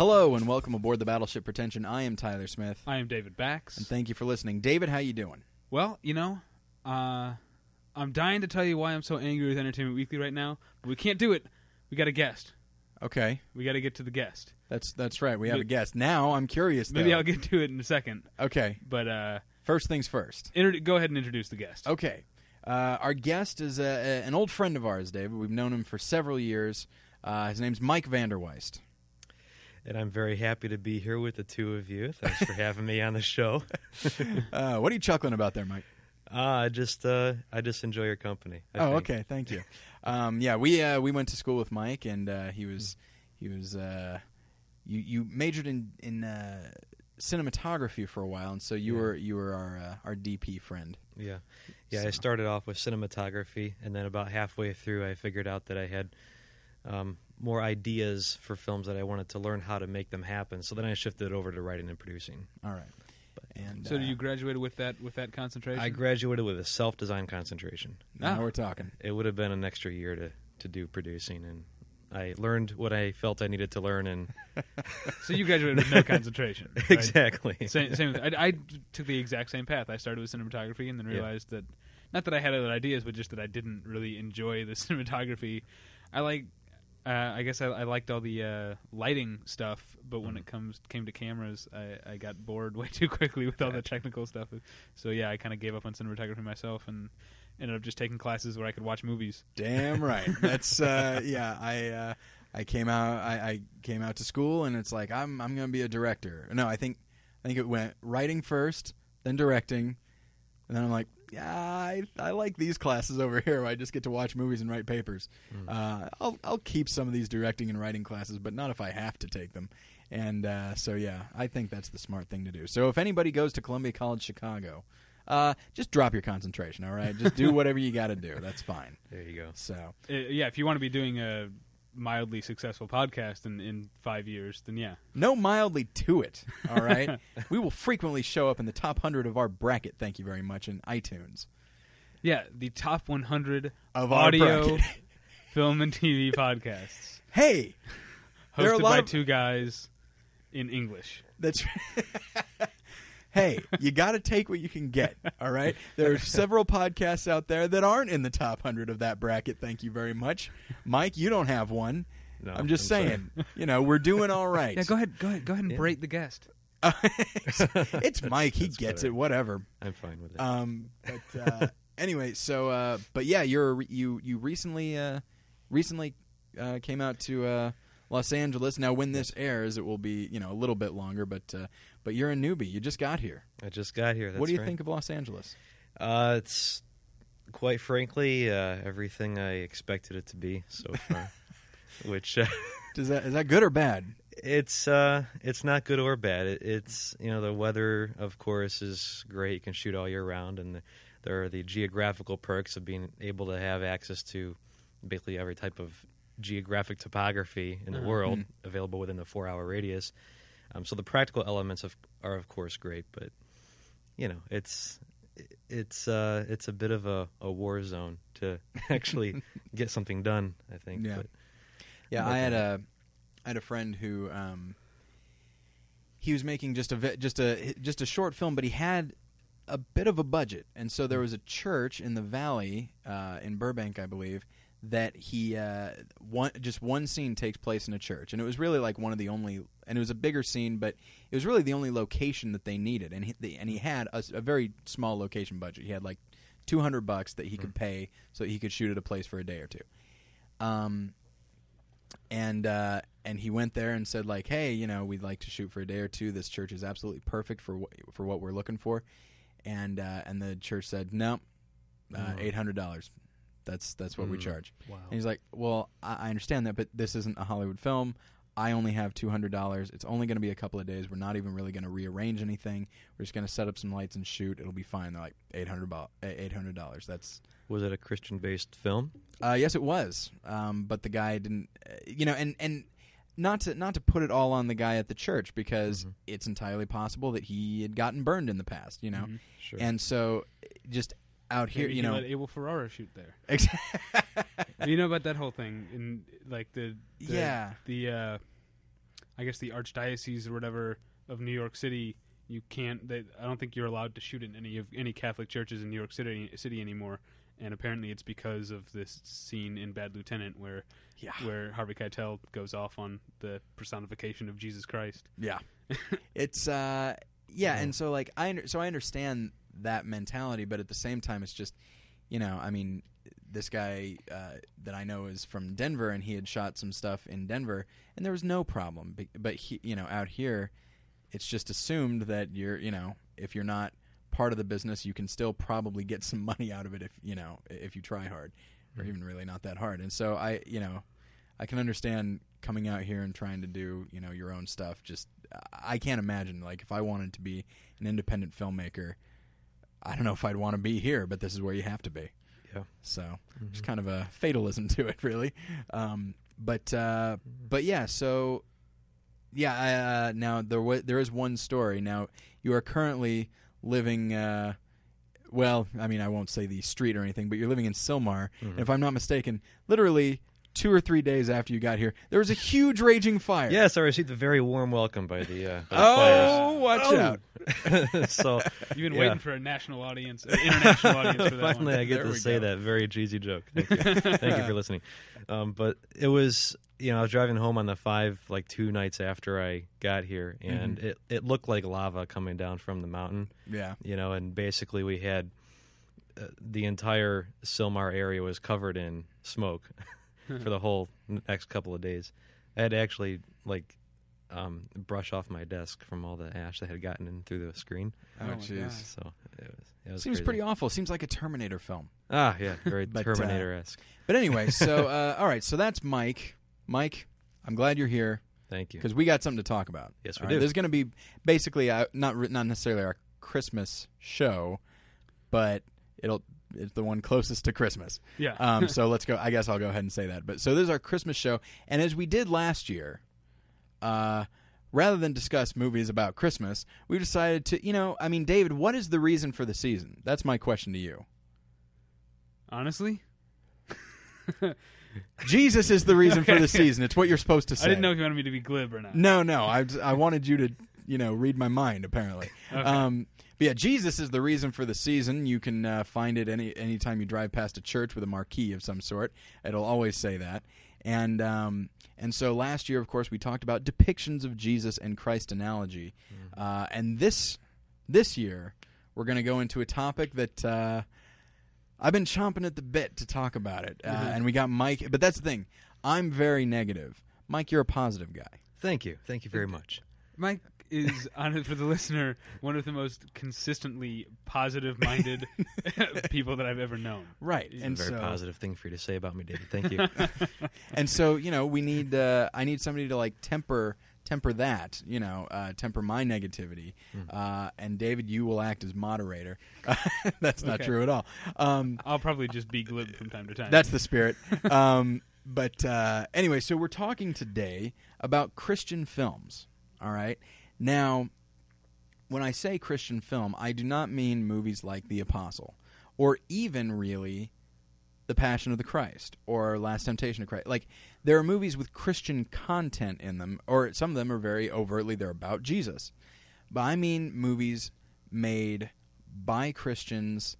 Hello and welcome aboard the Battleship Pretension. I am Tyler Smith, I am David Bax. and thank you for listening. David, how you doing? well, you know, uh, I'm dying to tell you why I'm so angry with Entertainment Weekly right now, but we can't do it. We got a guest. Okay, We got to get to the guest. that's that's right. We have a guest. Now I'm curious. Maybe. I'll get to it in a second. Okay, But uh, first things first. inter- go ahead and introduce the guest. Okay, uh, our guest is a, a- an old friend of ours, David. We've known him for several years. Uh, his name's Mike Vanderweist. And I'm very happy to be here with the two of you. Thanks for having me on the show. Uh, what are you chuckling about there, Mike? Uh, I just uh, I just enjoy your company. I oh, think. okay. Thank you. Um, yeah, we uh, we went to school with Mike, and uh, he was he was uh, you you majored in in uh, cinematography for a while, and so you Yeah. were you were our uh, our DP friend. Yeah, yeah. So- I started off with cinematography, and then about halfway through, I figured out that I had um, more ideas for films that I wanted to learn how to make them happen. So then I shifted over to writing and producing. All right. And So uh, you graduated with that with that concentration? I graduated with a self-design concentration. now Ah. we're talking. It would have been an extra year to to do producing, and I learned what I felt I needed to learn, and so you graduated with no concentration. right? exactly. Same. same I, I took the exact same path. I started with cinematography and then Yeah. realized that not that I had other ideas, but just that I didn't really enjoy the cinematography. I like. Uh, I guess I, I liked all the uh, lighting stuff, but when Mhm. it comes came to cameras, I, I got bored way too quickly with all the technical stuff. So yeah, I kind of gave up on cinematography myself and ended up just taking classes where I could watch movies. Damn right. That's uh, yeah. I uh, I came out. I, I came out to school, and it's like I'm I'm going to be a director. No, I think I think it went writing first, then directing, and then I'm like, I I like these classes over here. Where I just get to watch movies and write papers. Mm. Uh, I'll I'll keep some of these directing and writing classes, but not if I have to take them. And uh, so yeah, I think that's the smart thing to do. So if anybody goes to Columbia College Chicago. Uh, just drop your concentration, all right? Just do whatever you got to do. That's fine. There you go. So, Uh, yeah, if you want to be doing a mildly successful podcast in, in five years, then yeah. no mildly to it. All right, we will frequently show up in the top hundred of our bracket. Thank you very much in iTunes Yeah, the top 100 of audio film and TV podcasts hey, There are a hosted by of- two guys in English. that's. hey, you got to take what you can get. All right, there are several podcasts out there that aren't in the top hundred of that bracket. Thank you very much, Mike. You don't have one. No, I'm just sorry. saying. You know, we're doing all right. Yeah, go ahead, go ahead, go ahead and Yeah. break the guest. it's Mike. He gets better. it. Whatever. I'm fine with it. Um, but uh, anyway, so uh, but yeah, you're you you recently uh, recently uh, came out to uh, Los Angeles. Now, when this airs, it will be you know a little bit longer, but uh, but you're a newbie. You just got here. I just got here. That's what do you right. think of Los Angeles? Uh, it's quite frankly uh, everything I expected it to be so far. Which uh, Does that is that good or bad? it's uh, it's not good or bad. It, it's you know the weather, of course, is great. You can shoot all year round, and the, there are the geographical perks of being able to have access to basically every type of geographic topography in the Uh-huh. world Mm. available within the four-hour radius. Um, so the practical elements of, are, of course, great, but you know, it's it's uh, it's a bit of a, a war zone to actually get something done. I think. Yeah. But, Yeah, But, I had a I had a friend who um, he was making just a just a just a short film, but he had a bit of a budget, and so there was a church in the valley uh, in Burbank, I believe, that he uh, one just one scene takes place in a church, and it was really like one of the only, and it was a bigger scene, but it was really the only location that they needed, and he, the, and he had a very small location budget. He had like two hundred bucks that he could pay so he could shoot at a place for a day or two. Um, and uh, and he went there and said like, hey, you know, we'd like to shoot for a day or two. This church is absolutely perfect for what for what we're looking for. And uh, and the church said, no, uh, Oh. eight hundred dollars. That's that's what we Mm. charge. wow. And he's like, well, I, I understand that, but this isn't a Hollywood film. I only have two hundred dollars. It's only going to be a couple of days. We're not even really going to rearrange anything. We're just going to set up some lights and shoot. It'll be fine. They're like eight hundred eight hundred dollars. That's Was it a Christian-based film? uh, yes, it was. Um, but the guy didn't, uh, you know, and and not to not to put it all on the guy at the church because Mhm. it's entirely possible that he had gotten burned in the past, you know, Mhm. Sure. and so just out here, you know, let Abel Ferrara shoot there. ex- you know about that whole thing in like the, the yeah, the uh, I guess the archdiocese or whatever of New York City, you can't. They, I don't think you're allowed to shoot in any of any Catholic churches in New York City City anymore. And apparently, it's because of this scene in Bad Lieutenant where Yeah. where Harvey Keitel goes off on the personification of Jesus Christ. Yeah. it's uh yeah, and so like I under- so I understand that mentality, but at the same time it's just you know, I mean this guy uh, that I know is from Denver and he had shot some stuff in Denver and there was no problem. But he, you know, out here it's just assumed that you're, you know, if you're not part of the business, you can still probably get some money out of it if, you know, if you try hard or even really not that hard. And so I, you know, I can understand coming out here and trying to do you know your own stuff. Just I can't imagine like if I wanted to be an independent filmmaker, I don't know if I'd want to be here, but this is where you have to be. Yeah. So there's kind of a fatalism to it, really. Um, but uh, but yeah, so yeah. Uh, now there wa- there is one story. Now you are currently living. Uh, well, I mean, I won't say the street or anything, but you're living in Sylmar. Mhm. And if I'm not mistaken, literally two or three days after you got here, there was a huge raging fire. Yes, I received a very warm welcome by the, uh, by the Oh, watch Oh! out! so You've been Yeah. waiting for a national audience, an international audience for that finally one. I get There to say go. that very cheesy joke. Thank you, Thank you for listening. Um, but it was, you know, I was driving home on the five, like two nights after I got here, and Mhm. it it looked like lava coming down from the mountain. Yeah. you know, and basically we had uh, the entire Sylmar area was covered in smoke for the whole next couple of days. I had to actually like um, brush off my desk from all the ash that had gotten in through the screen. Oh, Oh jeez. God. So it was, it was Seems crazy. pretty awful. Seems like a Terminator film. Ah, yeah, very But, uh, Terminator esque. But anyway, so uh, all right, so that's Mike. Mike, I'm glad you're here Thank you. because we got something to talk about. Yes, we All right, do. There's going to be basically uh, not re- not necessarily our Christmas show, but it'll it's the one closest to Christmas. Yeah. Um, so let's go. I guess I'll go ahead and say that. But so this is our Christmas show, and as we did last year, uh, rather than discuss movies about Christmas, we decided to, you know, I mean, David, what is the reason for the season? That's my question to you. Honestly, Jesus is the reason for the season. It's what you're supposed to say. I didn't know if you wanted me to be glib or not. No, no. I I wanted you to, you know, read my mind. Apparently. Okay. Um, but yeah, Jesus is the reason for the season. You can uh, find it any anytime you drive past a church with a marquee of some sort. It'll always say that. And um, and so last year, of course, we talked about depictions of Jesus and Christ analogy. Uh, and this this year, we're going to go into a topic that. Uh, I've been chomping at the bit to talk about it, uh, Mhm. and we got Mike. But that's the thing. I'm very negative. Mike, you're a positive guy. Thank you. Thank you very much. Mike is, on for the listener, one of the most consistently positive-minded people that I've ever known. Right. A And very so, positive thing for you to say about me, David. Thank you. and so you know we need uh, i need somebody to like temper temper that you know uh, temper my negativity uh, and david you will act as moderator that's not Okay. true at all um, I'll probably just be glib from time to time. that's the spirit um, but uh, anyway so we're talking today about christian films all right now when i say christian film i do not mean movies like the apostle or even really the Passion of the Christ or Last Temptation of Christ. Like there are movies with Christian content in them, or some of them are very overtly they're about Jesus. But I mean movies made by Christians,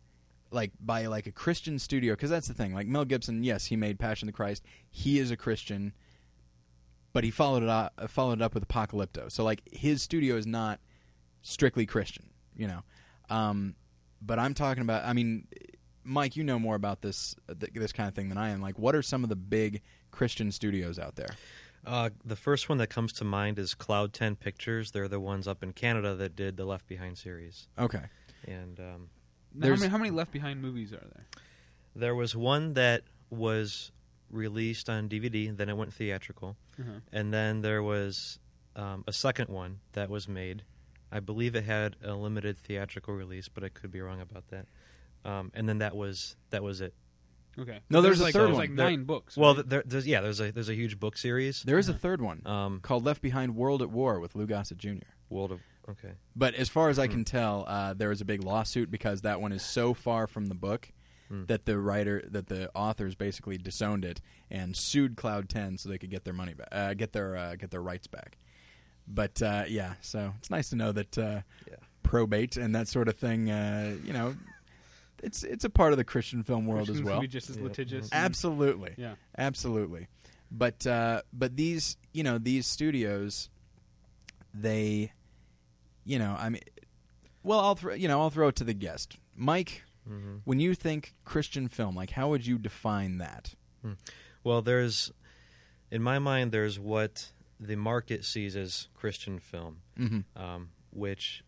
like by like a Christian studio, because that's the thing. Like Mel Gibson, yes, he made Passion of the Christ. He is a Christian, but he followed it up, followed it up with Apocalypto. So like his studio is not strictly Christian, you know. Um, but I'm talking about. I mean, Mike, you know more about this th- this kind of thing than I am. Like, what are some of the big Christian studios out there? Uh, the first one that comes to mind is Cloud Ten Pictures. They're the ones up in Canada that did the Left Behind series, Okay, and um, Now, how, there's- many, how many Left Behind movies are there? there was one that was released on DVD. Then it went theatrical, Uh-huh. and then there was um, a second one that was made. I believe it had a limited theatrical release, but I could be wrong about that. Um, and then that was that was it. Okay. No, there's a like, third there's one. like There- nine books. Well, right? there, there's yeah, there's a there's a huge book series. there is a third one Um, called Left Behind: World at War with Lou Gossett Jr. World of okay. But as far as I Hmm. can tell, uh, there was a big lawsuit because that one is so far from the book Hmm. that the writer, that the authors basically disowned it and sued Cloud Ten so they could get their money back, uh, get their uh, get their rights back. but uh, yeah, so it's nice to know that uh, Yeah. probate and that sort of thing. Uh, you know, it's it's a part of the Christian film world Christians as well. be just as Yeah. litigious. Absolutely, Yeah. absolutely. But uh, but these you know these studios, they, you know, I mean, well, I'll throw you know I'll throw it to the guest, Mike. Hmm When you think Christian film, like how would you define that? Well, there's, in my mind, there's what the market sees as Christian film, Mm-hmm. um, which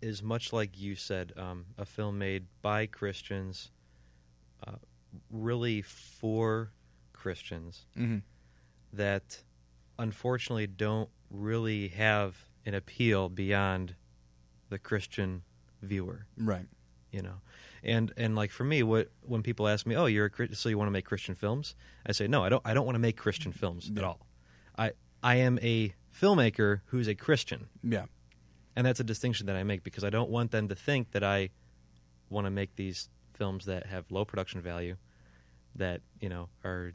is much like you said, um, a film made by Christians, uh, really for Christians, Mm-hmm. that unfortunately don't really have an appeal beyond the Christian viewer. Right. You know. And and like for me what when people ask me oh you're a so you want to make christian films? I say no i don't i don't want to make christian films at all. I i am a filmmaker who's a christian. Yeah. and that's a distinction that i make because i don't want them to think that i want to make these films that have low production value that you know are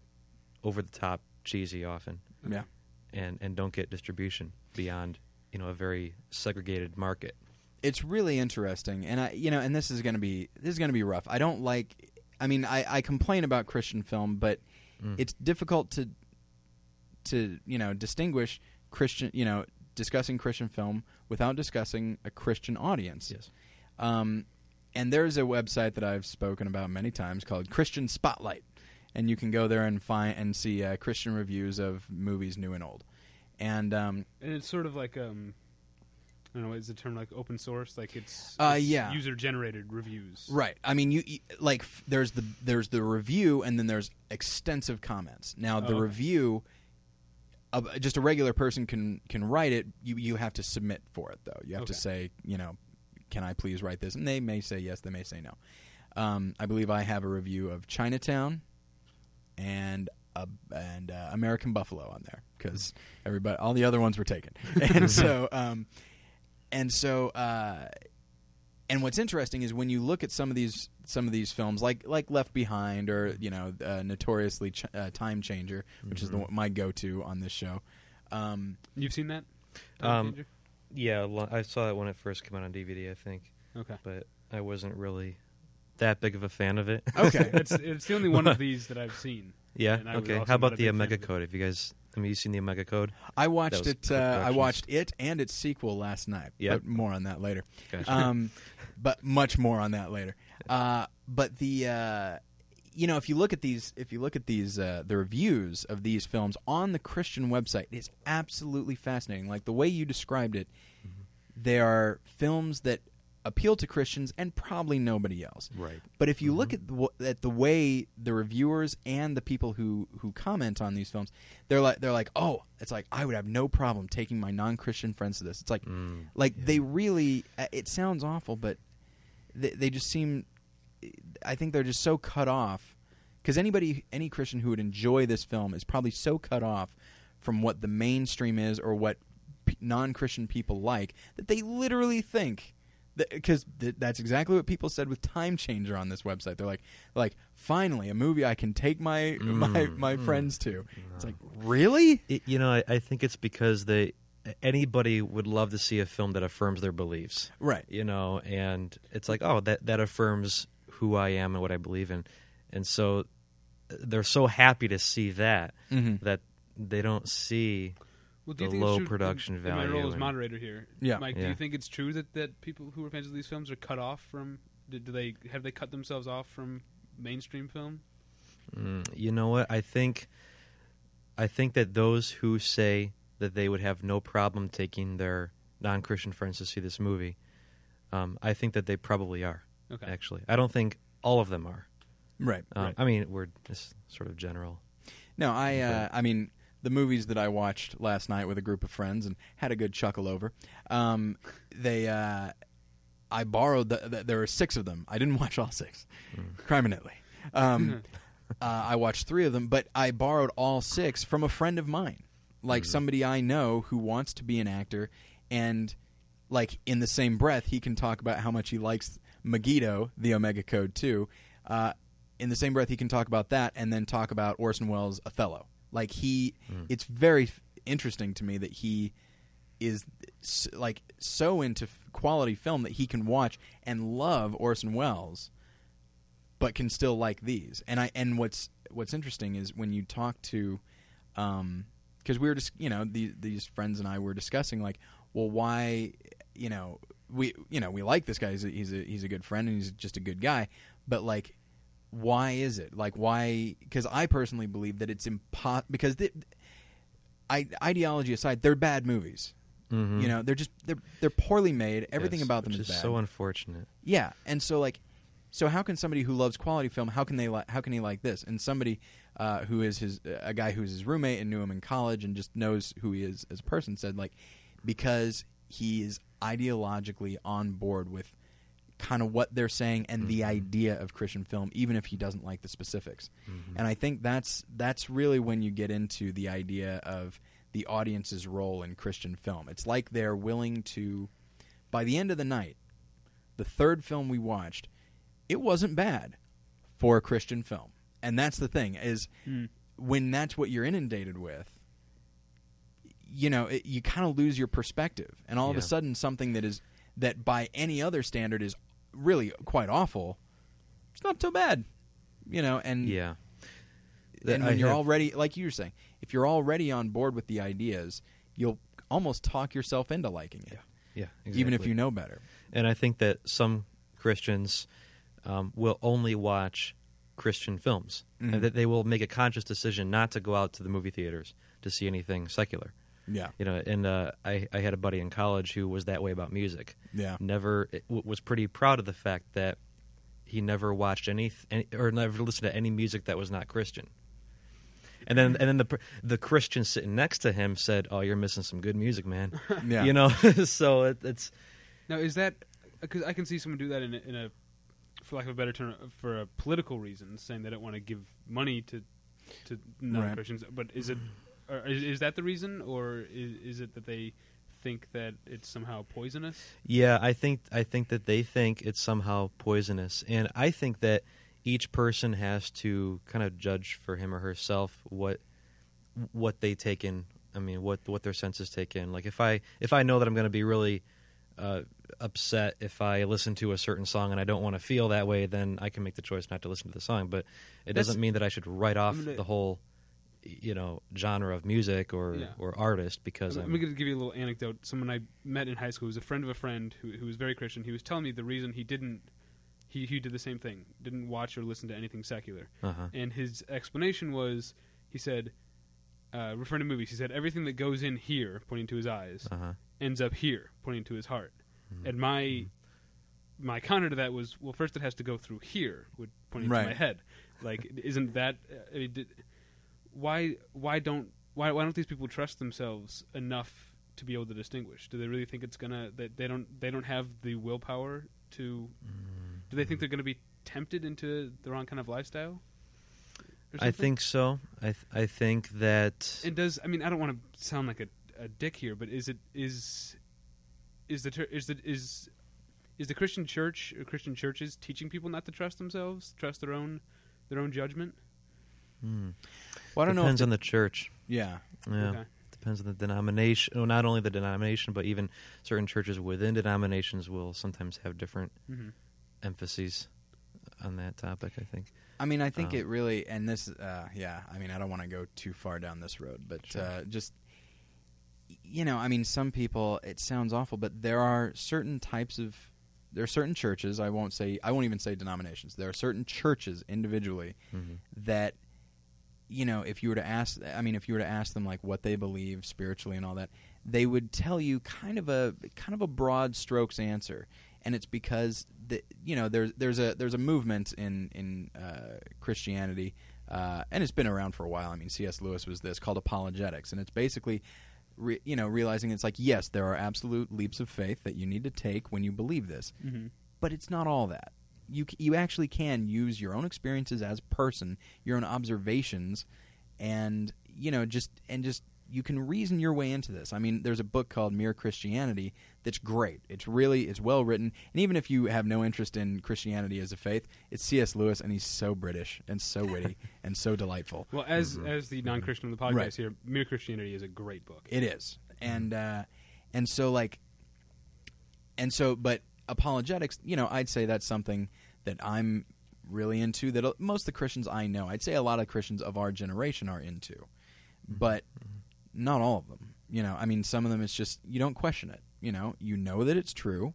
over the top cheesy often. Yeah. and and don't get distribution beyond you know a very segregated market it's really interesting and i you know and this is going to be this is going to be rough. I don't like i mean i i complain about christian film but Mm. it's difficult to to you know distinguish christian you know discussing christian film without discussing a christian audience. Yes. Um and there's a website that i've spoken about many times called christian spotlight and you can go there and find and see uh, christian reviews of movies new and old. And um And it's sort of like um, I don't know, is the term like open source? Like it's, Uh, it's yeah. user generated reviews. Right. I mean, you, like there's the there's the review and then there's extensive comments. Now the Oh, okay. review, uh, just a regular person can can write it. You you have to submit for it though. You have to say you know, can I please write this? And they may say yes. They may say no. Um, I believe I have a review of Chinatown, and uh, and uh, American Buffalo on there because everybody all the other ones were taken. and so um, and so. Uh, and what's interesting is when you look at some of these some of these films, like like Left Behind or you know uh, notoriously ch- uh, Time Changer, which is the, Mhm. my go to on this show. Um, You've seen that? Um, Yeah, I saw it when it first came out on DVD, I think, Okay. but I wasn't really that big of a fan of it. okay, It's it's the only one of these that I've seen. yeah. And I was Okay. How about the Omega. Code? Have you guys? Mean, you seen the Omega Code? I watched it. Uh, I watched it and its sequel last night. But more on that later. Gotcha. Um, but much more on that later. Uh, but the uh, you know if you look at these if you look at these uh, the reviews of these films on the Christian website, it's absolutely fascinating. Like the way you described it, they are films that appeal to Christians and probably nobody else. right. But if you look at the, at the way the reviewers and the people who, who comment on these films, they're like they're like, oh, it's like I would have no problem taking my non Christian friends to this. It's like Mm. like Yeah. they really. uh, It sounds awful, but they, they just seem. I think they're just so cut off because anybody any Christian who would enjoy this film is probably so cut off from what the mainstream is or what p- non-Christian people like that they literally think because th- that's exactly what people said with Time Changer on this website. They're like, like finally a movie I can take my my Mm, my mm. friends to. It's like really, It, you know, I, I think it's because they anybody would love to see a film that affirms their beliefs. right? you know and it's like oh that that affirms who i am and what i believe in and so uh, they're so happy to see that Mm-hmm. that they don't see Well, do you the think it's low true- production in, in my role as moderator here, Yeah. Mike, do you think it's true that, that people who are fans of these films are cut off from? Do, do they have they cut themselves off from mainstream film? Mm, you know what i think i think that those who say that they would have no problem taking their non-christian friends to see this movie um, i think that they probably are Okay. actually i don't think all of them are Right. um, Right. i mean we're just sort of general No, I uh, I mean the movies that I watched last night with a group of friends and had a good chuckle over. Um, they uh, I borrowed the, the, there were six of them. I didn't watch all six, criminally. Um, uh, I watched three of them, but I borrowed all six from a friend of mine, like somebody I know who wants to be an actor, and like in the same breath, he can talk about how much he likes Megiddo, the Omega Code too. Uh, in the same breath, he can talk about that and then talk about Orson Welles' Othello. Like he, it's very f- interesting to me that he is s- like so into f- quality film that he can watch and love Orson Welles, but can still like these. And I and what's what's interesting is when you talk to, um, because we were just you know these these friends and I were discussing like, well, why, you know, we you know we like this guy. He's a, he's a he's a good friend and he's just a good guy, but like. Why is it like why? Because I personally believe that it's impo because the, I, ideology aside, they're bad movies. Mhm. You know, they're just they're they're poorly made. Everything Yes, about them is is bad. so unfortunate. yeah, and so like, so how can somebody who loves quality film how can they li- how can he like this? And somebody uh, who is his a guy who's his roommate and knew him in college and just knows who he is as a person said like because he is ideologically on board with kind of what they're saying and the idea of Christian film, even if he doesn't like the specifics. And I think that's that's really when you get into the idea of the audience's role in Christian film. It's like they're willing to, by the end of the night, the third film we watched, it wasn't bad for a Christian film. And that's the thing is Mm. when that's what you're inundated with, you know, it, you kind of lose your perspective, and all of a sudden, something that is that by any other standard is really quite awful, it's not so bad, you know. And Yeah. And when you're already, like you were saying, if you're already on board with the ideas, you'll almost talk yourself into liking it, yeah, even if you know better. And I think that some Christians um, will only watch Christian films, Mhm. and that they will make a conscious decision not to go out to the movie theaters to see anything secular. Yeah, You know, and uh, I, I had a buddy in college who was that way about music. yeah, Never it w- was pretty proud of the fact that he never watched any, any or never listened to any music that was not Christian. And then, and then the the Christian sitting next to him said, "Oh, you're missing some good music, man." yeah. You know, so it, it's Now, is that because I can see someone do that in a, in a, for lack of a better term, for a political reason, saying they don't want to give money to to non Christians. But is it or is, is that the reason, or is, is it that they think that it's somehow poisonous? Yeah, I think I think that they think it's somehow poisonous, and I think that each person has to kind of judge for him or herself what what they take in. I mean, what what their senses take in. Like if I if I know that I'm going to be really uh, upset if I listen to a certain song and I don't want to feel that way, then I can make the choice not to listen to the song. But it That's- doesn't mean that I should write off I'm gonna- the whole you know genre of music or Yeah. or artist because I'm, I'm, I'm going to give you a little anecdote. Someone I met in high school who was a friend of a friend who, who was very Christian. He was telling me the reason he didn't. He, he did the same thing. Didn't watch or listen to anything secular. uh-huh. And his explanation was, he said, uh, referring to movies, he said everything that goes in here, pointing to his eyes, Uh-huh. ends up here, pointing to his heart. Mhm. And my my counter to that was, well, first it has to go through here, with pointing Right. to my head. Like, isn't that? uh, I mean, did, why why don't why why don't these people trust themselves enough to be able to distinguish? Do they really think it's gonna that they don't they don't have the willpower to? Do they think they're gonna be tempted into the wrong kind of lifestyle? I think so. I th- I think that And does I mean I don't want to sound like a, a dick here, but is it is is the ter- is the is is the Christian church or Christian churches teaching people not to trust themselves, trust their own their own judgment? hmm, Well, I don't know. Depends the- on the church. yeah, Yeah, Okay. depends on the denomination. Well, not only the denomination, but even certain churches within denominations will sometimes have different hmm emphases on that topic. I think. I mean, I think Um, it really, and this, uh, yeah. I mean, I don't want to go too far down this road, but Sure. uh, just, you know, I mean, some people. It sounds awful, but there are certain types of, there are certain churches. I won't say, I won't even say denominations. There are certain churches individually Mhm. that, you know, if you were to ask, I mean, if you were to ask them like what they believe spiritually and all that, they would tell you kind of a kind of a broad strokes answer, and it's because the, you know there's there's a there's a movement in in uh, Christianity, uh, and it's been around for a while. I mean, C.S. Lewis was this called apologetics, and it's basically. Re, you know, realizing it's like yes, there are absolute leaps of faith that you need to take when you believe this, hmm but it's not all that. You you actually can use your own experiences as a person, your own observations, and you know just and just you can reason your way into this. I mean, there's a book called Mere Christianity that's great. It's really it's well written, and even if you have no interest in Christianity as a faith, it's C.S. Lewis, and he's so British and so witty and so delightful. Well, as Mhm. as the non Christian of the podcast Right. here, Mere Christianity is a great book. It is, and uh, and so like and so but apologetics you know i'd say that's something that i'm really into that most of the christians i know i'd say a lot of christians of our generation are into mm-hmm. but mm-hmm. not all of them you know. I mean some of them it's just you don't question it you know. You know that it's true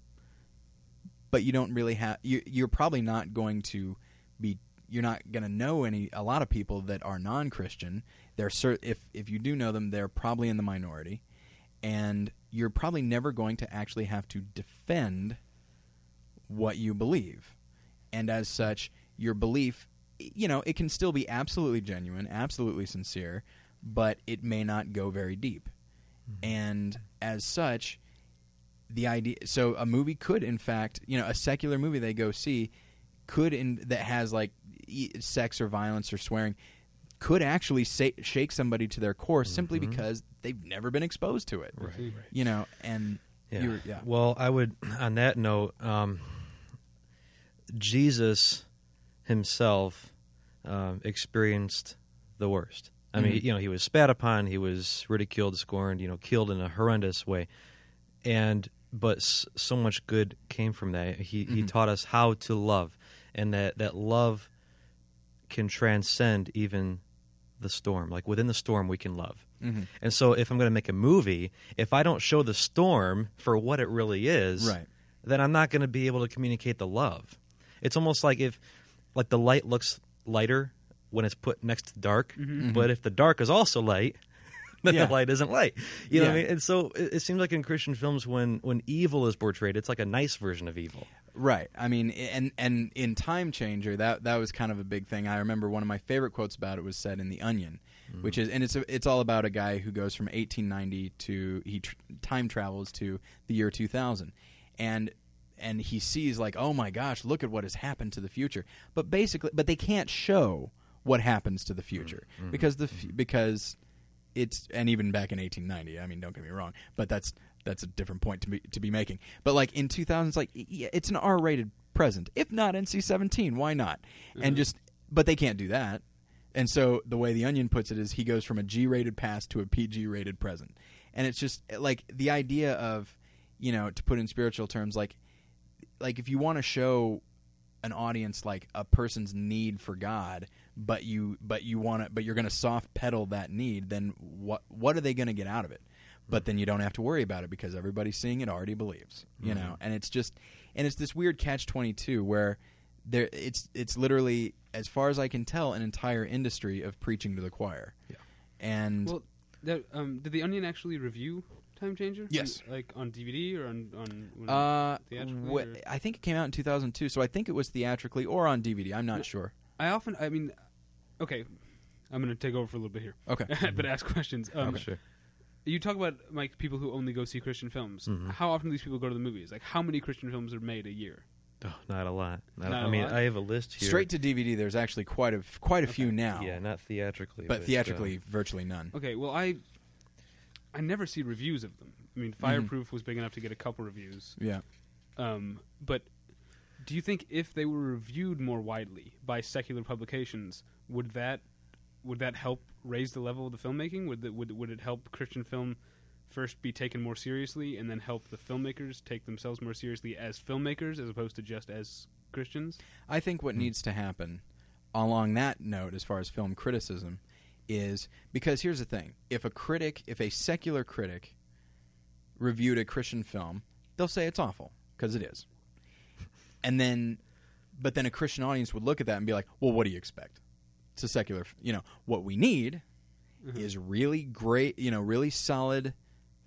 but you don't really have you, you're probably not going to be you're not going to know any a lot of people that are non-christian. They're cer- if if you do know them they're probably in the minority and you're probably never going to actually have to defend what you believe. And as such your belief you know it can still be absolutely genuine absolutely sincere but it may not go very deep. And as such the idea so a movie could in fact you know a secular movie they go see could in that has like e- sex or violence or swearing could actually say, shake somebody to their core simply because they've never been exposed to it. Right. you know and Yeah. you're yeah. Well, I would, on that note, um, Jesus himself um, experienced the worst. I mean, Mhm. you know, he was spat upon, he was ridiculed, scorned, you know, killed in a horrendous way, and but so much good came from that. He he Mhm. taught us how to love, and that that love can transcend even the storm. Like within the storm, we can love. hmm And so, if I'm going to make a movie, if I don't show the storm for what it really is, Right. then I'm not going to be able to communicate the love. It's almost like if, like, the light looks lighter when it's put next to the dark, Mhm. but if the dark is also light, then Yeah. the light isn't light. You know what I mean? And so, it, it seems like in Christian films, when when evil is portrayed, it's like a nice version of evil. Right. I mean, and and in Time Changer, that that was kind of a big thing. I remember one of my favorite quotes about it was said in The Onion, which is, and it's a, it's all about a guy who goes from 1890 to he tr- time travels to the year 2000, and and he sees like, oh my gosh, look at what has happened to the future. But basically, but they can't show what happens to the future mm-hmm. Mm-hmm. because the f- mm-hmm. because it's and even back in 1890 i mean don't get me wrong but that's that's a different point to be to be making. But like in 2000 it's like yeah, it's an r-rated present. If not nc-17 why not? And just but they can't do that. And so the way the onion puts it is he goes from a g-rated past to a pg-rated present. And it's just like the idea of you know to put in spiritual terms like like if you want to show an audience like a person's need for God, but you but you want to but you're going to soft pedal that need, then what what are they going to get out of it? But then you don't have to worry about it because everybody seeing it already believes, you know. And it's just and it's this weird catch 22 where there it's it's literally as far as I can tell an entire industry of preaching to the choir. Yeah. And Well, that, um, did the Onion actually review Time Changer? Yes. Like on DVD or on on. when- uh theatrically, wh- or- I think it came out in 2002, so I think it was theatrically or on DVD. I'm not Yeah. sure. I often, I mean, okay, I'm going to take over for a little bit here, Okay. but ask questions. Um, Sure. You talk about like people who only go see Christian films. Mhm. How often do these people go to the movies? Like, how many Christian films are made a year? Oh, not a lot. Not, Not I a mean, lot? I have a list here. Straight to DVD, there's actually quite a quite a few now. Yeah, not theatrically, but uh, theatrically, virtually none. Okay, well, I I never see reviews of them. I mean, Fireproof was big enough to get a couple reviews. Yeah. Um, but do you think if they were reviewed more widely by secular publications, would that would that help raise the level of the filmmaking? Would that, would would it help Christian film first be taken more seriously, and then help the filmmakers take themselves more seriously as filmmakers as opposed to just as Christians? I think what needs to happen along that note, as far as film criticism, is because here's the thing: if a critic, if a secular critic, reviewed a Christian film, they'll say it's awful because it is, and then, but then a Christian audience would look at that and be like, "Well, what do you expect?" It's a secular, you know. What we need mm-hmm. is really great, you know, really solid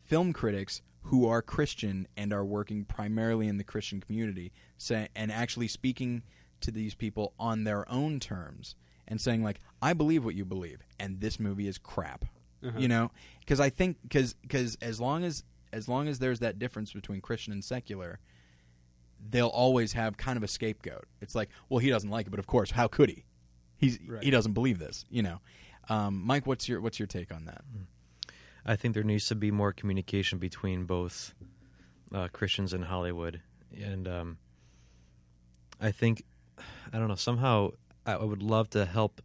film critics who are Christian and are working primarily in the Christian community, say, and actually speaking to these people on their own terms and saying like, "I believe what you believe, and this movie is crap," Uh-huh. you know, because I think because because as long as as long as there's that difference between Christian and secular, they'll always have kind of a scapegoat. It's like, well, he doesn't like it, but of course, how could he? He's Right. he doesn't believe this, you know. Um, Mike, what's your what's your take on that? I think there needs to be more communication between both uh, Christians and Hollywood, and um, I think I don't know. Somehow, I would love to help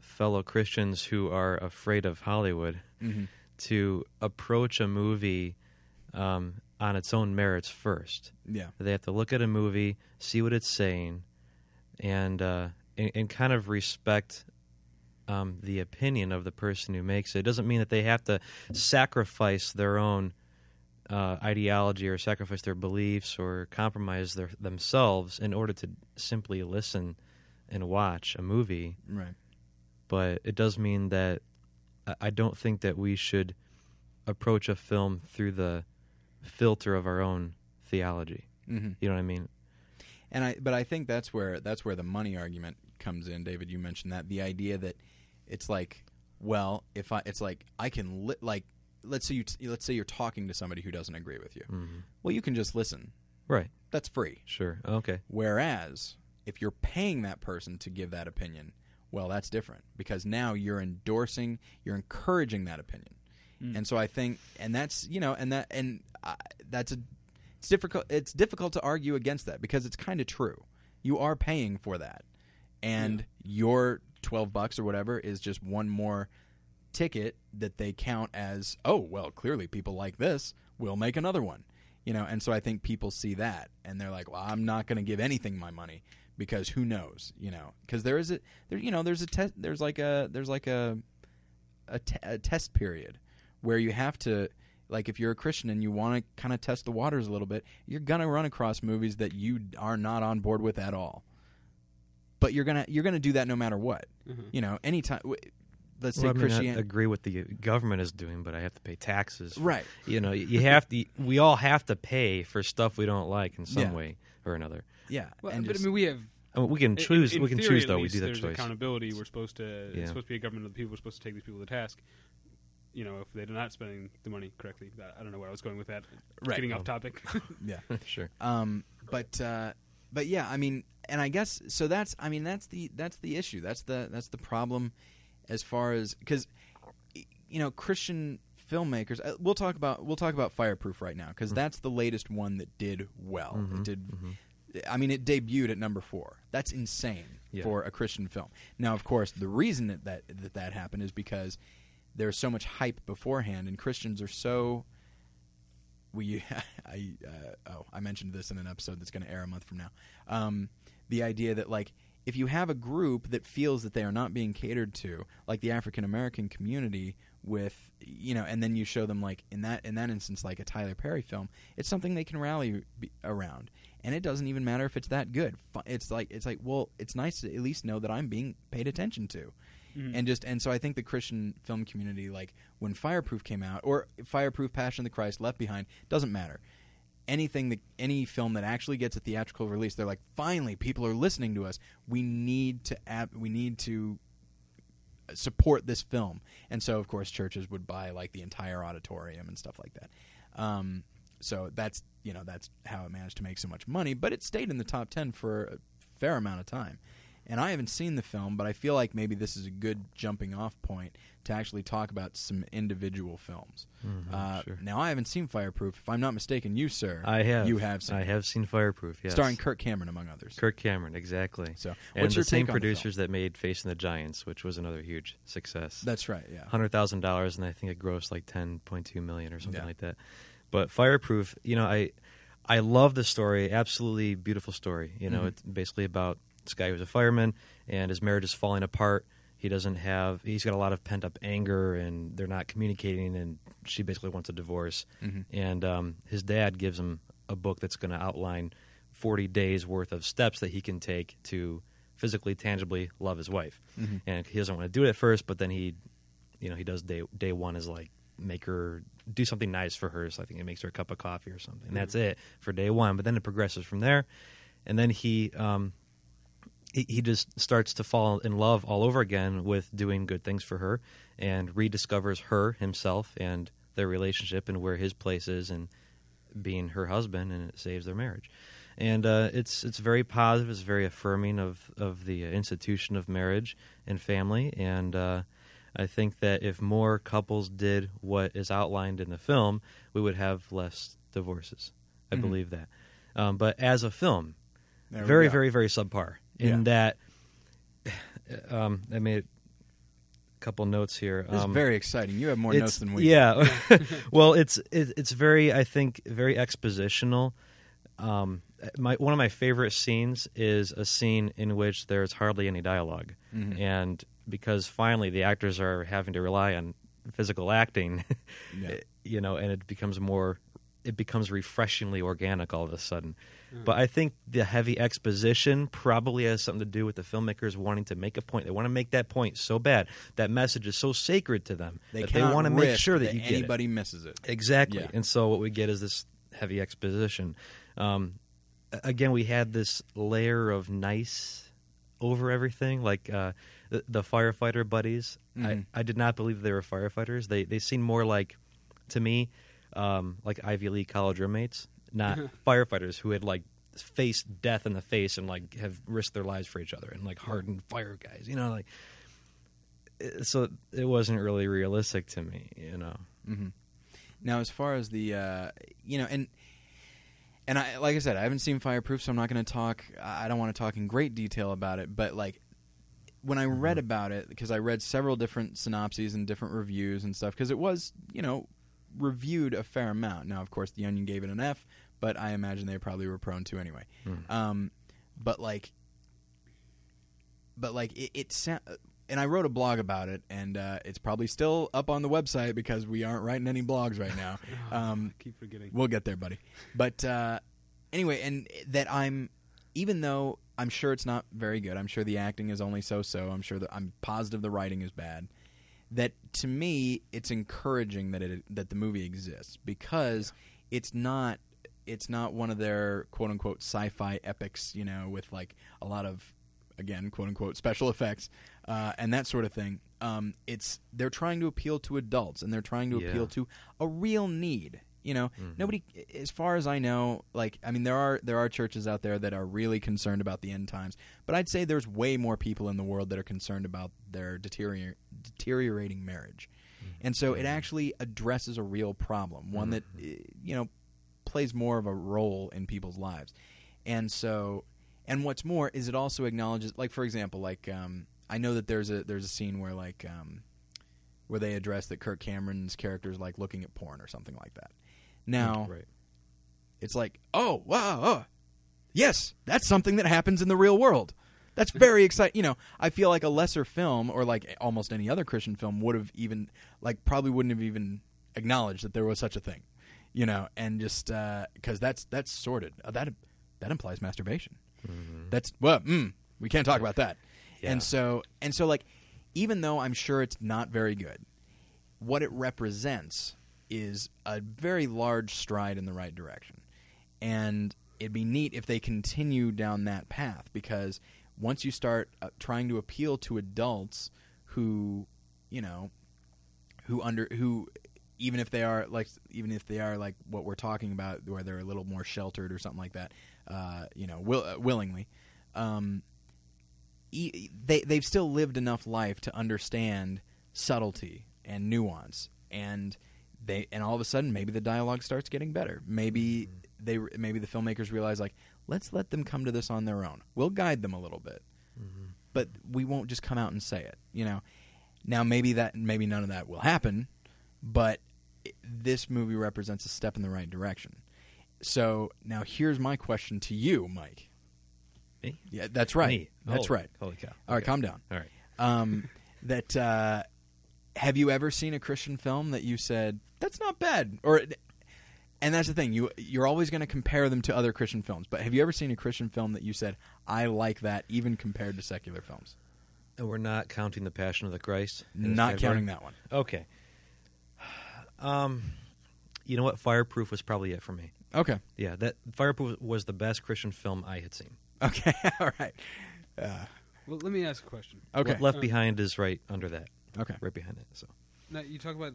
fellow Christians who are afraid of Hollywood Mm-hmm. to approach a movie um, on its own merits first. Yeah. They have to look at a movie, see what it's saying, and uh, and, and kind of respect um, the opinion of the person who makes it. It doesn't mean that they have to sacrifice their own uh, ideology or sacrifice their beliefs or compromise their, themselves in order to simply listen and watch a movie. Right. But it does mean that I- don't think that we should approach a film through the filter of our own theology. Mm-hmm. You know what I mean? And I, but I think that's where that's where the money argument comes in. David, you mentioned that the idea that it's like, well, if I, it's like I can li- like, let's say you, t- let's say you're talking to somebody who doesn't agree with you. hmm Well, you can just listen. Right. That's free. Sure. Okay. Whereas if you're paying that person to give that opinion, well, that's different because now you're endorsing, you're encouraging that opinion. Mm. And so I think, and that's you know, and that and uh, that's a, it's difficult. It's difficult to argue against that because it's kind of true. You are paying for that, and your twelve bucks or whatever is just one more ticket that they count as oh well clearly people like this we'll make another one you know and so i think people see that and they're like well i'm not going to give anything my money because who knows you know because there is a there you know there's a test there's like a there's like a a, te- a test period where you have to like if you're a christian and you want to kind of test the waters a little bit you're going to run across movies that you are not on board with at all but you're going to you're going to do that no matter what Mhm. you know anytime w- let's say Well, I mean, I christianity agree with the government is doing, but I have to pay taxes. right You know, you have to. We all have to pay for stuff we don't like in some Yeah. way or another. Yeah Well, and but just- I mean, we have I mean, we can choose. in we can theory, choose at though. We do that there's choice. accountability. We're supposed to. Yeah. It's supposed to be a government of the people. We're supposed to take these people to task. You know, if they're not spending the money correctly, I I don't know where I was going with that. Right. Getting Oh. off topic. yeah sure. Um, but uh, but yeah, I mean, and I guess so. That's I mean, that's the that's the issue. That's the that's the problem, as far as because you know Christian filmmakers. Uh, we'll talk about we'll talk about Fireproof right now because that's the latest one that did well. Mhm, It did. mhm. I mean, it debuted at number four. That's insane Yeah. for a Christian film. Now, of course, the reason that that, that that happened is because there's so much hype beforehand, and Christians are so. We, I, uh, oh, I mentioned this in an episode that's going to air a month from now. Um, the idea that like if you have a group that feels that they are not being catered to, like the African American community, with you know, and then you show them like in that in that instance, like a Tyler Perry film, it's something they can rally be, around, and it doesn't even matter if it's that good. It's like it's like well, it's nice to at least know that I'm being paid attention to, Mhm. and just and so I think the Christian film community, like when Fireproof came out, or Fireproof, Passion of the Christ, Left Behind, doesn't matter anything that any film that actually gets a theatrical release, they're like, finally, people are listening to us. We need to ab- we need to support this film, and so of course churches would buy like the entire auditorium and stuff like that. Um, so that's you know that's how it managed to make so much money, but it stayed in the top ten for a fair amount of time. And I haven't seen the film, but I feel like maybe this is a good jumping off point to actually talk about some individual films. Mhm, Uh, sure. Now, I haven't seen Fireproof. If I'm not mistaken, you, sir, I have. You have seen I have seen Fireproof. Yes. starring Kirk Cameron, among others. Kirk Cameron, exactly. So, and what's the your same take on the film? producers that made Facing the Giants, which was another huge success. That's right. Yeah. hundred thousand dollars, and I think it grossed like ten point two million or something Yeah. like that. But Fireproof, you know, I I love the story. Absolutely beautiful story. You know, Mhm. it's basically about this guy who's a fireman, and his marriage is falling apart. He doesn't have. He's got a lot of pent up anger, and they're not communicating. And she basically wants a divorce. Mhm. And um, his dad gives him a book that's going to outline forty days worth of steps that he can take to physically, tangibly love his wife Mhm. and he doesn't want to do it at first, but then he, you know, he does day day one is like make her do something nice for her. So I think it makes her a cup of coffee or something. And that's it for day one. But then it progresses from there, and then he um, he, he just starts to fall in love all over again with doing good things for her, and rediscovers her himself and their relationship and where his place is and being her husband, and it saves their marriage. And uh, it's it's very positive. It's very affirming of of the institution of marriage and family. And uh, I think that if more couples did what is outlined in the film, we would have less divorces. I Mhm. believe that. Um, but as a film, There very, very, very subpar. In Yeah. that, um, I a couple notes here. This Um, very exciting. You have more notes than we. do. Yeah. well, it's it, it's very I think very expositional. Um, my one of my favorite scenes is a scene in which there's hardly any dialogue, Mhm. and because finally the actors are having to rely on physical acting, Yeah. you know, and it becomes more it becomes refreshingly organic all of a sudden. But I think the heavy exposition probably has something to do with the filmmakers wanting to make a point. They want to make that point so bad. That message is so sacred to them They that they want to make sure that, you get it. anybody misses it. Exactly. Yeah. And so what we get is this heavy exposition. Um, again, we had this layer of nice over everything, like uh, the, the firefighter buddies. Mhm. I, I did not believe they were firefighters. They they seemed more like, to me, um, like Ivy League college roommates, not firefighters who had like faced death in the face and like have risked their lives for each other and like hardened fire guys. You know, like uh, so it wasn't really realistic to me. You know. hmm Now, as far as the, uh, you know, and and I, like I said, I haven't seen Fireproof, so I'm not going to talk. I don't want to talk in great detail about it. But like, when I read about it, because I read several different synopses and different reviews and stuff, because it was, you know, reviewed a fair amount. Now, of course, The Onion gave it an F, but I imagine they probably were prone to anyway. Um, but like, but like it, it sa- and I wrote a blog about it, and uh, it's probably still up on the website because we aren't writing any blogs right now. Um, I keep forgetting. We'll get there, buddy. But uh, anyway, and that I'm, even though I'm sure it's not very good, I'm sure the acting is only so-so. I'm sure that I'm positive the writing is bad. That to me, it's encouraging that it that the movie exists because it's not it's not one of their quote unquote sci-fi epics, you know, with like a lot of again quote unquote special effects uh, and that sort of thing. Um, it's they're trying to appeal to adults and they're trying to Yeah. appeal to a real need. You know, nobody, as far as I know, like I mean, there are there are churches out there that are really concerned about the end times, but I'd say there's way more people in the world that are concerned about their deterior- deteriorating marriage, and so it actually addresses a real problem, one that eh, you know plays more of a role in people's lives, and so and what's more is it also acknowledges, like for example, like um, I know that there's a there's a scene where like um, where they address that Kirk Cameron's character is like looking at porn or something like that. Now right. it's like, oh wow, oh, yes, that's something that happens in the real world. That's very exciting. You know, I feel like a lesser film or like almost any other Christian film would have even like probably wouldn't have even acknowledged that there was such a thing. You know, and just because that's that's sordid. Uh, that that implies masturbation. That's well, mm, we can't talk about that. Yeah. And so and so like even though I'm sure it's not very good, what it represents is a very large stride in the right direction. And it'd be neat if they continue down that path because once you start uh, trying to appeal to adults who, you know, who under who even if they are like even if they are like what we're talking about where they're a little more sheltered or something like that, uh, you know, will, uh, willingly um, they they've still lived enough life to understand subtlety and nuance and they and all of a sudden maybe the dialogue starts getting better. Maybe they maybe the filmmakers realize like let's let them come to this on their own. We'll guide them a little bit. But we won't just come out and say it you know? Now maybe that maybe none of that will happen but this movie represents a step in the right direction. So now here's my question to you mike. Me? yeah that's right. Me. that's Holy- right. Holy cow. all right Okay. calm down. All right. um, that uh, have you ever seen a Christian film that you said that's not bad or and that's the thing you you're always going to compare them to other Christian films but have you ever seen a Christian film that you said I like that even compared to secular films And we're not counting the Passion of the Christ. in not counting that one Okay. Um, you know what? Fireproof was probably it for me. okay Yeah, that Fireproof was the best Christian film I had seen. okay all right uh, Well, let me ask a question. okay Le- Left Uh, Behind is right under that, okay right behind it. So Now you talk about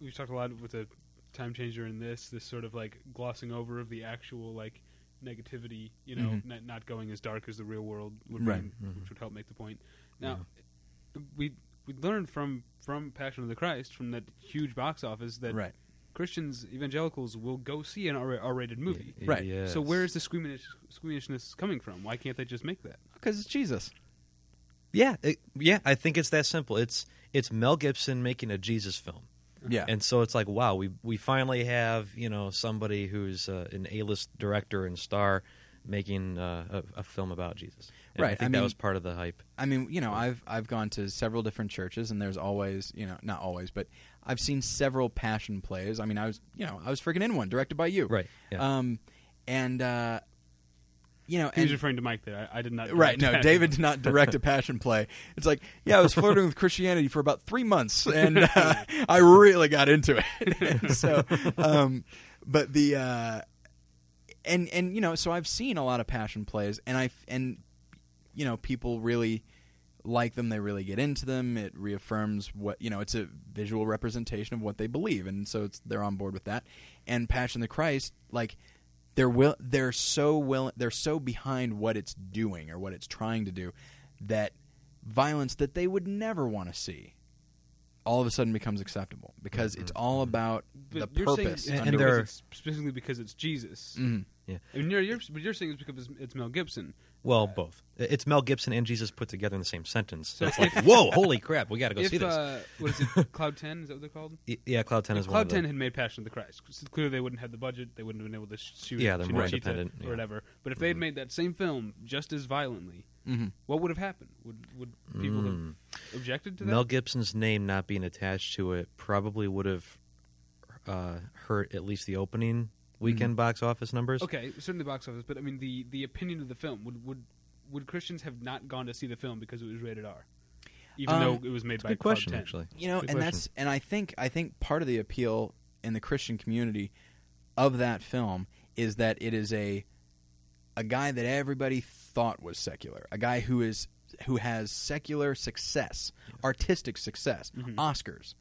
we've talked a lot with the time changer in this this sort of like glossing over of the actual like negativity, you know, Mhm. not, not going as dark as the real world would Right. be, which would help make the point. Now, we we learned from from Passion of the Christ from that huge box office that right Christians evangelicals will go see an R- R-rated movie. Y- Right. yes. So where is the squeamish, squeamishness coming from? Why can't they just make that? because it's Jesus Yeah, it, yeah. I think it's that simple. It's it's Mel Gibson making a Jesus film. Yeah. And so it's like, wow, we we finally have you know somebody who's uh, an A list director and star making uh, a, a film about Jesus. And I think I that was part of the hype. I mean, you know, I've I've gone to several different churches, and there's always, you know, not always, but I've seen several passion plays. I mean, I was, you know, I was freaking in one, directed by you, Right. Yeah. Um, and uh, you know, He was and, referring to Mike there. I, I did not. right? No, direct David did not direct a passion play. It's like, yeah, I was flirting with Christianity for about three months, and uh, I really got into it. so, um, but the uh, and and you know, so I've seen a lot of passion plays, and I and you know, people really like them. They really get into them. It reaffirms what you know. It's a visual representation of what they believe, and so it's, they're on board with that. And Passion of the Christ, like they're will they're so will they're so behind what it's doing or what it's trying to do that violence that they would never want to see all of a sudden becomes acceptable because it's all about But the you're saying purpose. it's And under because there- specifically because it's Jesus. Mhm. Mean, you're, you're, but you're saying it's because it's, Mel Gibson. well, both. It's Mel Gibson and Jesus put together in the same sentence. So it's like, whoa, holy crap, we got to go if see this. uh, what is it, Cloud Ten? Is that what they're called? Yeah, Cloud Ten If is one. Cloud of the- Ten had made Passion of the Christ. Clearly, they wouldn't have the budget. They wouldn't have been able to shoot. Yeah, they're more independent, or yeah. whatever. But if they had made that same film just as violently, Mhm. what would have happened? Would would people Mm. have objected to that? Mel Gibson's name not being attached to it probably would have uh, hurt at least the opening weekend box office numbers. Okay, certainly box office, but I mean the the opinion of the film would would would Christians have not gone to see the film because it was rated R, even Um, though it was made It's a by good Cloud question, 10? actually. you know Good and question. that's and i think i think part of the appeal in the christian community of that film is that it is a a guy that everybody thought was secular a guy who is who has secular success artistic success Mhm. oscars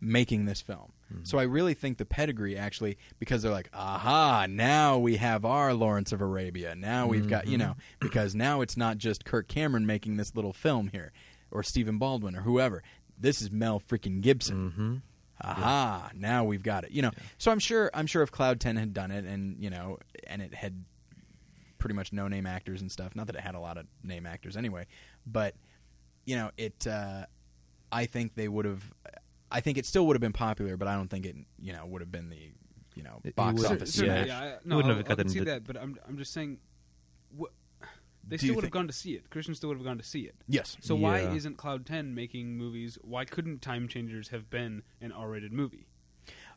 making this film so i really think the pedigree actually because they're like aha now we have our lawrence of arabia. Now we've got you know because now it's not just kirk cameron making this little film here or stephen baldwin or whoever. This is mel freaking gibson. Mm-hmm. aha now we've got it you know. So i'm sure i'm sure if cloud 10 had done it and you know and it had pretty much no name actors and stuff not that it had a lot of name actors anyway but you know it uh i think they would have i think it still would have been popular but i don't think it you know would have been the you know box it would- office Cer- yeah. certainly, smash. I, no, wouldn't I'll, have I got can them see that, but I'm I'm just saying, what, they Do still would have gone to see it. Christians still would have gone to see it. yes So why isn't Cloud Ten making movies? Why couldn't Time Changers have been an R-rated movie?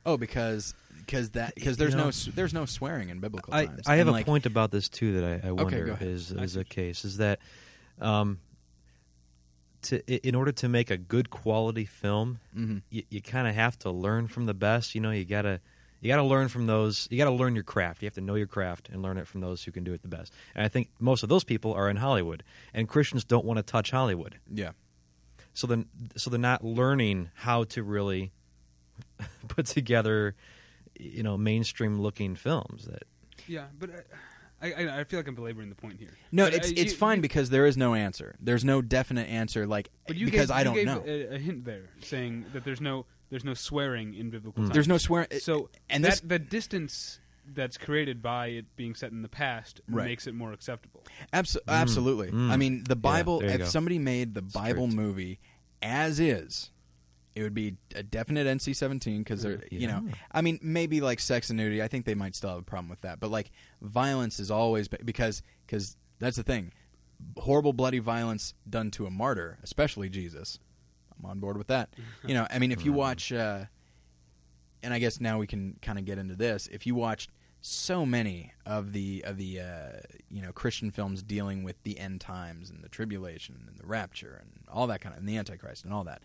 oh because because that because there's no know- s- there's no swearing in biblical I, times I have And, a like, point about this too that I, I wonder go ahead. is is a case is that um, to in order to make a good quality film, mhm. you, you kind of have to learn from the best. You know, you gotta you gotta learn from those. You gotta learn your craft. You have to know your craft and learn it from those who can do it the best. And I think most of those people are in Hollywood, and Christians don't want to touch Hollywood. yeah So then, so they're not learning how to really put together, you know, mainstream looking films. That Yeah, but I, I, I feel like I'm belaboring the point here. No, But, it's uh, it's you- fine you- because there is no answer. There's no definite answer, like But you because gave, I don't gave know. A, a hint there, saying that there's no there's no swearing in biblical times. There's no swearing. So and that this the distance that's created by it being set in the past Right. makes it more acceptable. abso- absolutely. mm. I mean, the Bible. there you if go. somebody made the Bible Strict. movie as is, it would be a definite NC-17 because they're you know. I mean, maybe like sex and nudity. I think they might still have a problem with that, but like violence is always because because that's the thing. Horrible, bloody violence done to a martyr, especially Jesus. I'm on board with that. You know, I mean, if you watch, uh, and I guess now we can kind of get into this. If you watch so many of the of the uh, you know Christian films dealing with the end times and the tribulation and the rapture and all that kind of and the Antichrist and all that,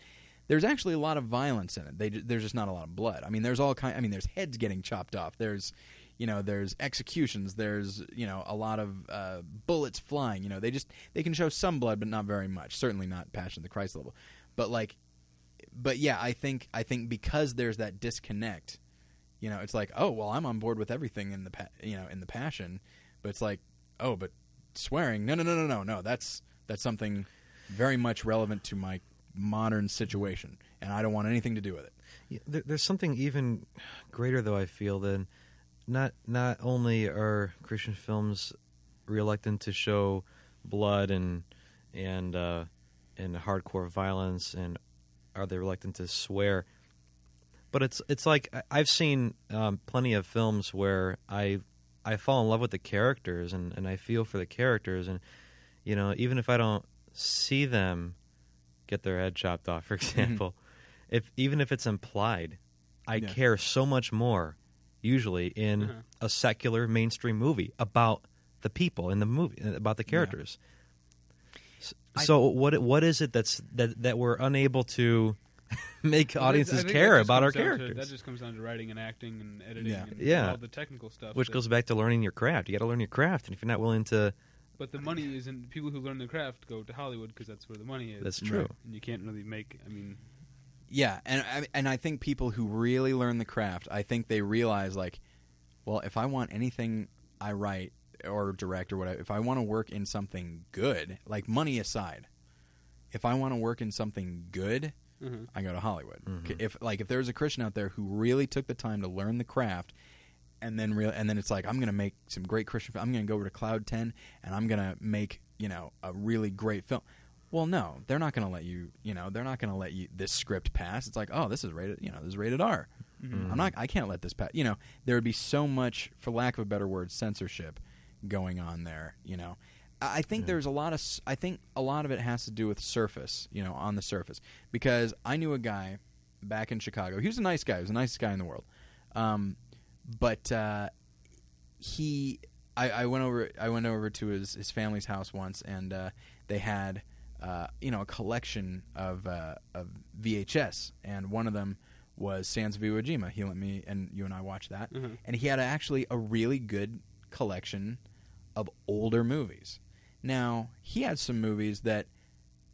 there's actually a lot of violence in it. They, there's just not a lot of blood. I mean, there's all kind. I mean, there's heads getting chopped off. There's you know there's executions. There's you know a lot of uh, bullets flying. You know they just they can show some blood, but not very much. Certainly not Passion of the Christ level. But like, but yeah, I think I think because there's that disconnect. You know, it's like, oh well, I'm on board with everything in the pa- you know in the passion, but it's like, oh, but swearing, no, no, no, no, no, no. That's that's something very much relevant to my modern situation, and I don't want anything to do with it. Yeah, there, there's something even greater, though. I feel than not not only are Christian films reluctant to show blood and and uh, and hardcore violence and are they reluctant to swear? But it's it's like I've seen um, plenty of films where I I fall in love with the characters and, and I feel for the characters and you know even if I don't see them get their head chopped off, for example, if even if it's implied, I Yeah. care so much more usually in Uh-huh. a secular mainstream movie about the people in the movie about the characters. S- I- So what what is it that's that that we're unable to make audiences care about our down to- characters? that just comes down to writing and acting and editing Yeah. and Yeah. all the technical stuff. Which that- goes back to learning your craft. You got to learn your craft, and if you're not willing to, But the money isn't. People who learn the craft go to Hollywood because that's where the money is. that's true. Right. and you can't really make. I mean, Yeah, and I, and I think people who really learn the craft, I think they realize like, well, if I want anything I write or direct or whatever, if I want to work in something good, like money aside, if I want to work in something good, uh-huh. I go to Hollywood. Mhm. If like if there's a Christian out there who really took the time to learn the craft, and then real and then it's like I'm gonna make some great Christian. Film. I'm gonna go over to Cloud Ten and I'm gonna make you know a really great film. Well, no, they're not gonna let you. You know, they're not gonna let you this script pass. It's like, oh, this is rated. You know, this is rated R. Mhm. I'm not. I can't let this pass. You know, there would be so much, for lack of a better word, censorship going on there. You know, I I think Yeah. there's a lot of. I think a lot of it has to do with surface. You know, on the surface, because I knew a guy back in Chicago. He was a nice guy. He was the nicest guy in the world. Um, but uh, he, I, I went over. I went over to his his family's house once, and uh, they had. Uh, you know, a collection of uh, of VHS, and one of them was Sands of Iwo Jima. He let me and you and I watched that, Uh-huh. and he had actually a really good collection of older movies. Now he had some movies that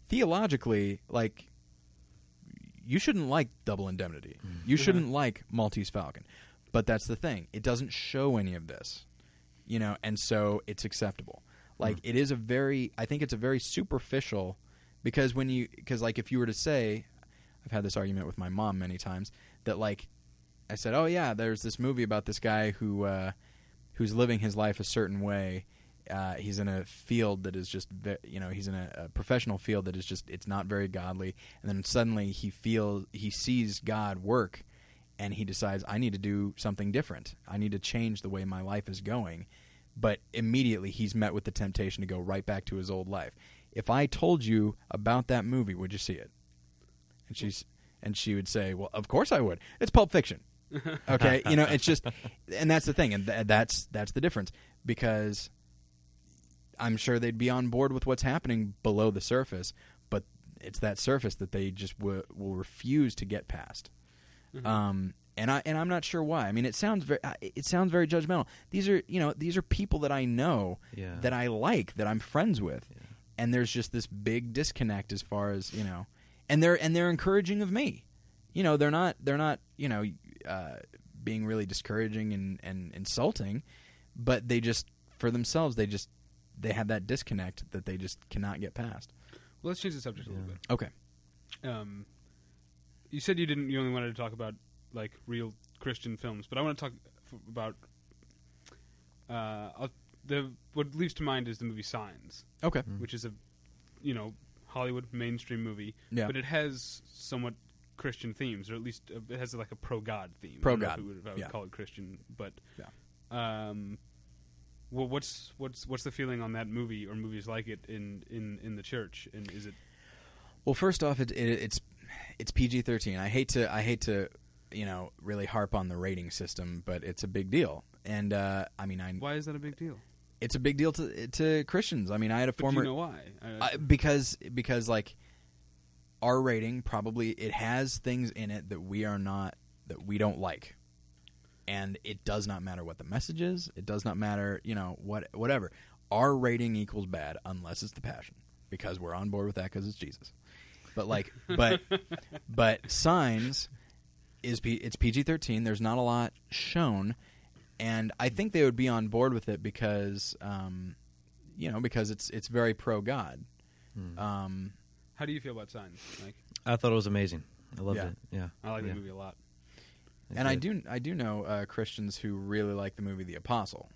theologically, like, you shouldn't like Double Indemnity. You shouldn't like Maltese Falcon, but that's the thing; it doesn't show any of this, you know, and so it's acceptable. Like it is a very, I think it's a very superficial, because when you, because like if you were to say, I've had this argument with my mom many times that like I said, "Oh yeah, there's this movie about this guy who uh, who's living his life a certain way. Uh, he's in a field that is just, ve- you know, he's in a, a professional field that is just, it's not very godly. And then suddenly he feels, he sees God work, and he decides, I need to do something different. I need to change the way my life is going. But immediately he's met with the temptation to go right back to his old life. If I told you about that movie, would you see it? And she's, and she would say, "Well, of course I would. It's Pulp Fiction." okay you know it's just and that's the thing and th- that's that's the difference because i'm sure they'd be on board with what's happening below the surface but it's that surface that they just w- will refuse to get past Mhm. um and i and i'm not sure why i mean it sounds very it sounds very judgmental these are you know these are people that i know Yeah. that i like that i'm friends with Yeah. and there's just this big disconnect as far as you know and they're and they're encouraging of me you know they're not they're not you know uh, being really discouraging and, and insulting but they just for themselves they just they have that disconnect that they just cannot get past well, let's change the subject a little bit. okay. Um, you said you didn't. You only wanted to talk about like real Christian films, but I want to talk f- about. Uh, the what leaps to mind is the movie Signs, okay Mm. which is a, you know, Hollywood mainstream movie, yeah but it has somewhat Christian themes, or at least uh, it has like a pro God theme. I don't Pro-God, if, would, I would yeah. call it Christian, but Yeah. um, well, what's what's what's the feeling on that movie or movies like it in in in the church? And is it well first off it, it, it's it's pg-13 i hate to i hate to you know really harp on the rating system but it's a big deal. And uh, i mean i why is that a big deal? it's a big deal to to christians. I mean i had a But former you know why? I- I, because because like our rating probably it has things in it that we are not that we don't like. And it does not matter what the message is. It does not matter you know what whatever. Our rating equals bad unless it's the passion because we're on board with that because it's jesus. But like but but signs is P, it's pg-13 there's not a lot shown and i think they would be on board with it because um you know because it's it's very pro god Hmm. um, How do you feel about Signs, Mike? I thought it was amazing. I loved Yeah. it. Yeah, I like yeah. the movie a lot. and I do I do know uh, Christians who really like the movie The Apostle.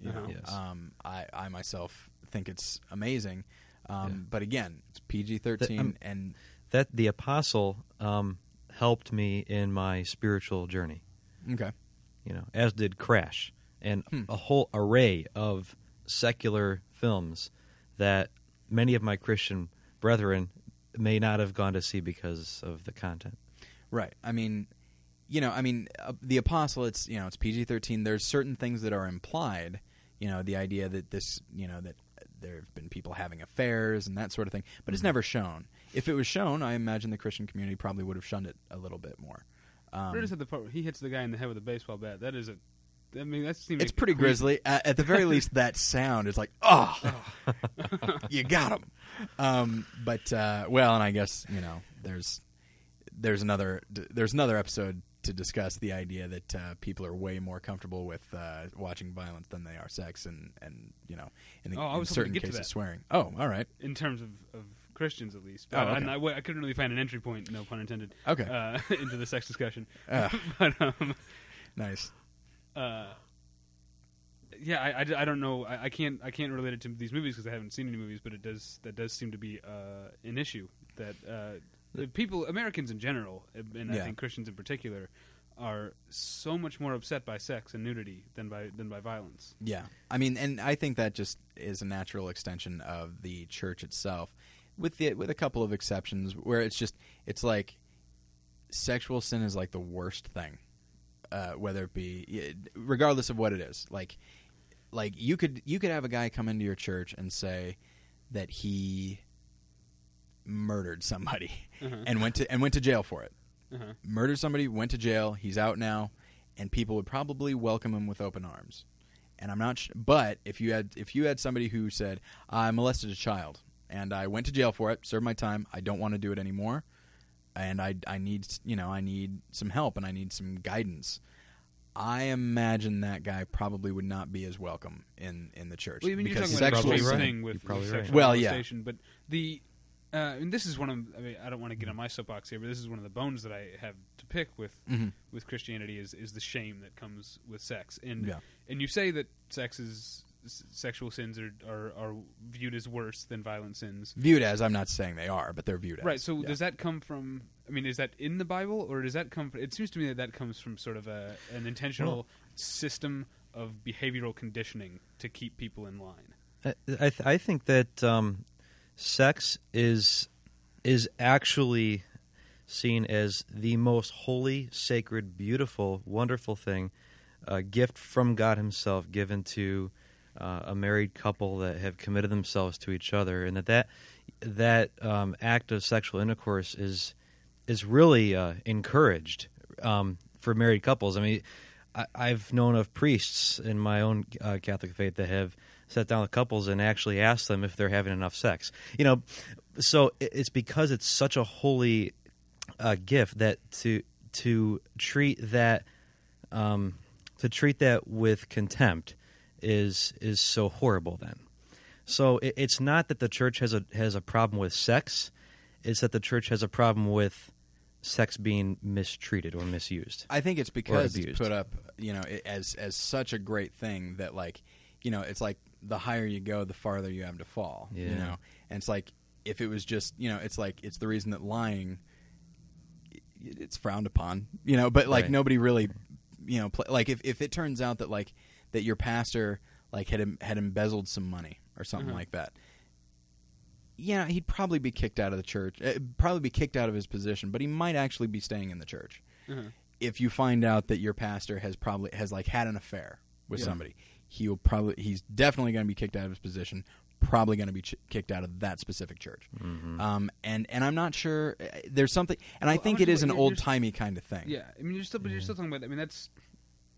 You Uh-huh. know, Yes. um, I I myself think it's amazing. Um, Yeah. But again, it's PG thirteen, um, and That the apostle um, helped me in my spiritual journey. okay, you know, as did Crash and Hmm. a whole array of secular films that many of my Christian brethren may not have gone to see because of the content. right. I mean, you know, I mean, uh, the apostle. It's you know, it's PG thirteen. There's certain things that are implied. You know, the idea that this, you know, that there have been people having affairs and that sort of thing, but Mm-hmm. it's never shown. If it was shown, I imagine the Christian community probably would have shunned it a little bit more. Um, the part where he hits the guy in the head with a baseball bat? That is a. I mean, that seems. It's pretty grisly. At, at the very least, that sound is like, oh, you got him. Um, but uh, well, and I guess you know, there's there's another there's another episode to discuss the idea that uh, people are way more comfortable with uh, watching violence than they are sex, and and you know, in, the, Oh, in was hoping to certain cases, swearing. Oh, all right, in terms of, of Christians at least. Oh, Uh, okay. and I, I couldn't really find an entry point, no pun intended, okay, uh, into the sex discussion. Ah. but um, nice. uh, yeah, I, I, I don't know. I, I can't I can't relate it to these movies because I haven't seen any movies. But it does that does seem to be uh, an issue that uh, the people Americans in general and I think Christians in particular are so much more upset by sex and nudity than by than by violence. Yeah, I mean, and I think that just is a natural extension of the church itself, with the with a couple of exceptions where it's just it's like sexual sin is like the worst thing, uh, whether it be regardless of what it is. Like, like you could you could have a guy come into your church and say that he murdered somebody Uh-huh. and went to and went to jail for it Uh-huh. murdered somebody, went to jail, he's out now, and people would probably welcome him with open arms. And I'm not, sh- but if you had if you had somebody who said I molested a child and I went to jail for it, served my time, I don't want to do it anymore, and I I need you know I need some help and I need some guidance. I imagine that guy probably would not be as welcome in in the church Well, I mean, you're because talking about sexual the Probably same right. with, probably with right. sexual Well, yeah. but the uh, and this is one of I mean I don't want to get on my soapbox here, but this is one of the bones that I have to pick with Mhm. with Christianity is is the shame that comes with sex, and Yeah. and you say that sex is s- sexual sins are, are are viewed as worse than violent sins, viewed as I'm not saying they are, but they're viewed as right? So yeah. does that come from? I mean, is that in the Bible, or does that come? From, it seems to me that that comes from sort of a an intentional Well- system of behavioral conditioning to keep people in line. I I, th- I think that um, sex is is actually seen as the most holy, sacred, beautiful, wonderful thing, a gift from God Himself given to uh, a married couple that have committed themselves to each other, and that that that um, act of sexual intercourse is is really uh, encouraged um, for married couples. I mean, I, I've known of priests in my own uh, Catholic faith that have sat down with couples and actually asked them if they're having enough sex. You know, so it's because it's such a holy uh, gift that to to treat that um, to treat that with contempt is is so horrible. Then, so it, it's not that the church has a has a problem with sex; it's that the church has a problem with sex being mistreated or misused. I think it's because it's put up, you know, as as such a great thing that like, you know, it's like the higher you go, the farther you have to fall. You know, and it's like if it was just, you know, it's like it's the reason that lying, it's frowned upon. You know, but like Right. nobody really, you know, like if if it turns out that like that your pastor like had had embezzled some money or something Mhm. like that. Yeah, he'd probably be kicked out of the church. Uh, probably be kicked out of his position, but he might actually be staying in the church Uh-huh. if you find out that your pastor has probably has like had an affair with Yeah. somebody, he'll probably he's definitely going to be kicked out of his position. Probably going to be ch- kicked out of that specific church. Mm-hmm. Um, and and I'm not sure. uh, There's something, and I Well, think I'm it is sure an you're- you're- old timey kind of thing. Yeah, I mean, you're still, but you're still talking about. I mean, that's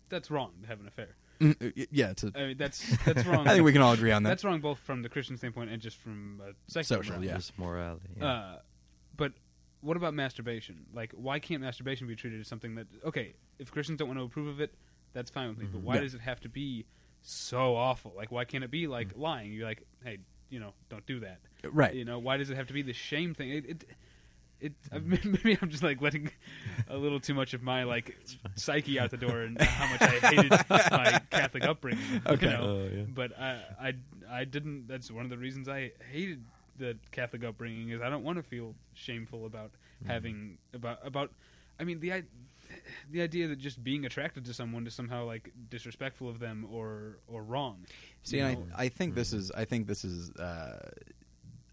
that's wrong to have an affair. Mm, uh, yeah. It's a, I mean, that's that's wrong. I think we can all agree on that. That's wrong both from the Christian standpoint and just from a secular Social, morality. yeah. Just morality. yeah. Uh, but what about masturbation? Like, why can't masturbation be treated as something that okay, if Christians don't want to approve of it, that's fine with me. But why Yeah. does it have to be so awful? Like, why can't it be like Mm. lying? You're like, hey, you know, don't do that. right. You know, why does it have to be the shame thing? It, it, it Mm. maybe I'm just like letting a little too much of my like psyche out the door and how much I hated my Catholic upbringing. Okay. You know? Oh, yeah. But I, I, I didn't. That's one of the reasons I hated the Catholic upbringing is I don't want to feel shameful about Mm-hmm. having about about. I mean the the idea that just being attracted to someone is somehow like disrespectful of them or or wrong. See, you and know? I, I think this is I think this is uh,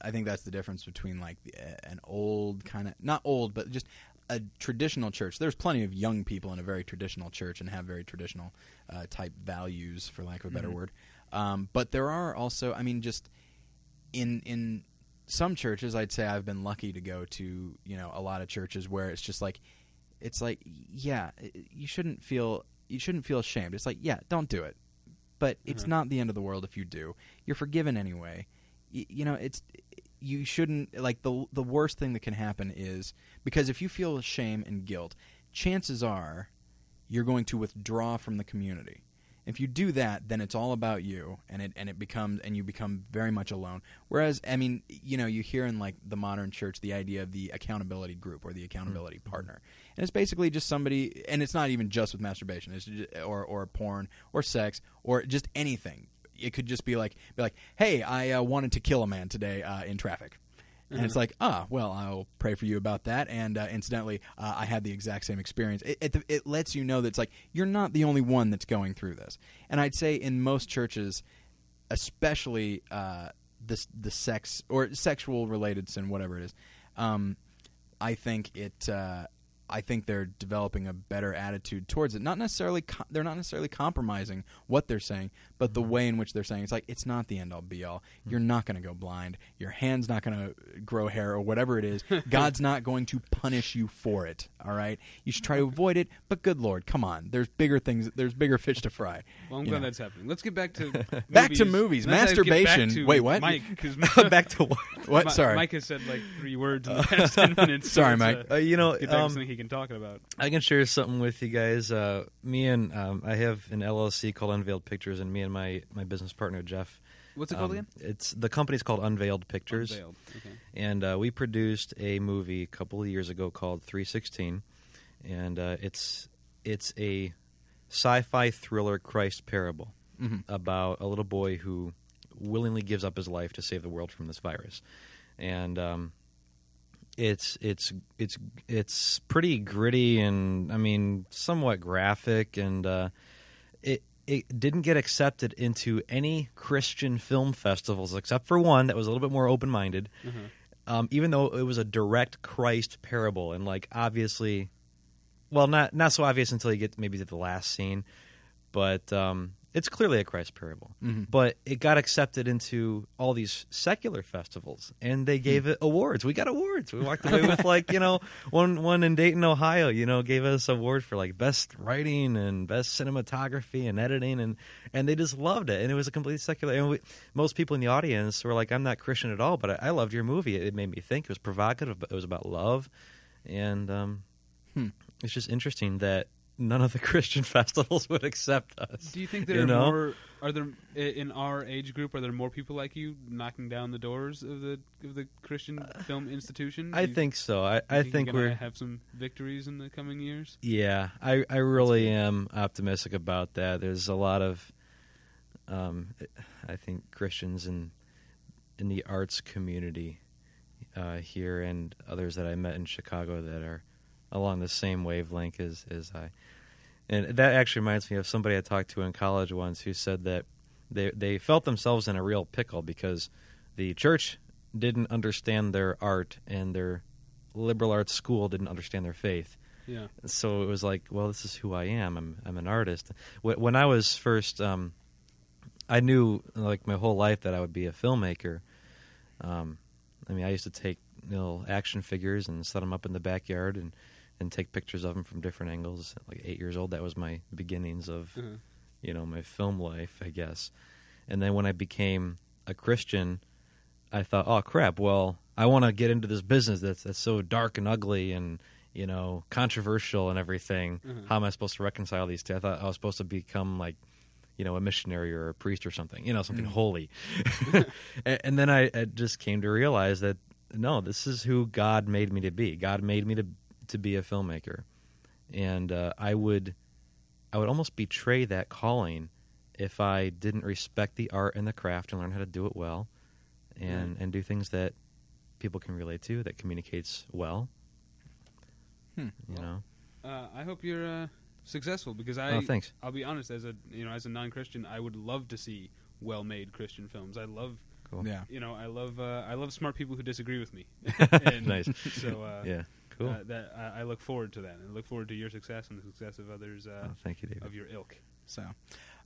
I think that's the difference between like the, an old kind of not old but just a traditional church. There's plenty of young people in a very traditional church and have very traditional uh, type values, for lack of a better Mhm. word. Um, but there are also, I mean, just in in some churches, I'd say I've been lucky to go to you know a lot of churches where it's just like it's like yeah, you shouldn't feel you shouldn't feel ashamed. It's like yeah, don't do it but it's Mhm. not the end of the world if you do. You're forgiven anyway. Y- you know, it's you shouldn't like the the worst thing that can happen is because if you feel shame and guilt, chances are you're going to withdraw from the community. If you do that, then it's all about you, and it and it becomes and you become very much alone. Whereas, I mean, you know, you hear in like the modern church the idea of the accountability group or the accountability mm-hmm. partner, and it's basically just somebody, and it's not even just with masturbation, it's just, or or porn or sex or just anything. It could just be like be like, hey, I uh, wanted to kill a man today uh, in traffic. And it's Mhm. like, ah, well, I'll pray for you about that. And uh, incidentally, uh, I had the exact same experience. It, it, it lets you know that it's like you're not the only one that's going through this. And I'd say in most churches, especially uh, the the sex or sexual related sin, whatever it is, um, I think it. Uh, I think they're developing a better attitude towards it. Not necessarily, co- they're not necessarily compromising what they're saying, but the way in which they're saying it's like it's not the end all be all. You're not going to go blind. Your hand's not going to grow hair or whatever it is. God's not going to punish you for it. All right, you should try to avoid it. But good Lord, come on. There's bigger things. There's bigger fish to fry. Well, I'm you glad know. that's happening. Let's get back to Back to movies. Let's get back Masturbation. to Wait, what? Mike, because Back to what? What? Sorry. Mike has said like three words in the past ten minutes. Sorry, let's, Mike. Uh, Uh, you know, get back to um, something he can talk about. I can share something with you guys. Uh, me and um, I have an LLC called Unveiled Pictures, and me and my, my business partner Jeff. What's it called um, again? It's the company's called Unveiled Pictures, Unveiled. Okay. and uh, we produced a movie a couple of years ago called 316, and uh, it's it's a sci-fi thriller Christ parable Mhm. about a little boy who willingly gives up his life to save the world from this virus, and um, it's it's it's it's pretty gritty and I mean somewhat graphic, and uh, it it didn't get accepted into any Christian film festivals except for one that was a little bit more open minded. Uh-huh. Um, even though it was a direct Christ parable, and like obviously, well, not not so obvious until you get maybe to the last scene, but um, it's clearly a Christ parable. Mhm. But it got accepted into all these secular festivals, and they gave it awards. We got awards. We walked away with like you know one one in Dayton, Ohio. You know, gave us award for like best writing and best cinematography and editing, and and they just loved it. And it was a completely secular. And we, most people in the audience were like, "I'm not Christian at all, but I, I loved your movie. It made me think. It was provocative. But it was about love, and um, Hmm. it's just interesting that." None of the Christian festivals would accept us. Do you think there you are know? more? Are there in our age group? Are there more people like you knocking down the doors of the of the Christian film institution? I you- think so. I, I think you're we're have some victories in the coming years. Yeah, I, I really am optimistic about that. There's a lot of, um, I think Christians in in the arts community uh, here and others that I met in Chicago that are along the same wavelength as as I. And that actually reminds me of somebody I talked to in college once who said that they they felt themselves in a real pickle because the church didn't understand their art and their liberal arts school didn't understand their faith Yeah. so it was like, well, this is who I am. I'm I'm an artist. When I was first, um, I knew like my whole life that I would be a filmmaker. Um, I mean, I used to take little action figures and set them up in the backyard and and take pictures of them from different angles. Like eight years old, that was my beginnings of Uh-huh. you know my film life, I guess. And then when I became a Christian, I thought, oh crap, well, I want to get into this business that's that's so dark and ugly and you know controversial and everything. Mhm. How am I supposed to reconcile these two? I thought I was supposed to become like you know a missionary or a priest or something, you know, something Mm. holy. and, and then I, I just came to realize that no, this is who God made me to be. God made me to to be a filmmaker, and uh, I would I would almost betray that calling if I didn't respect the art and the craft and learn how to do it well, and and do things that people can relate to that communicates well. Hmm. You know. Uh, I hope you're uh, successful because I. oh, thanks. I'll be honest, as a you know, as a non-Christian, I would love to see well-made Christian films. I love, Cool. Yeah. you know, I love, uh, I love smart people who disagree with me. And nice. So, uh, Yeah. Cool. uh, that I, I look forward to that, and I look forward to your success and the success of others uh, oh, thank you, David. of your ilk. So,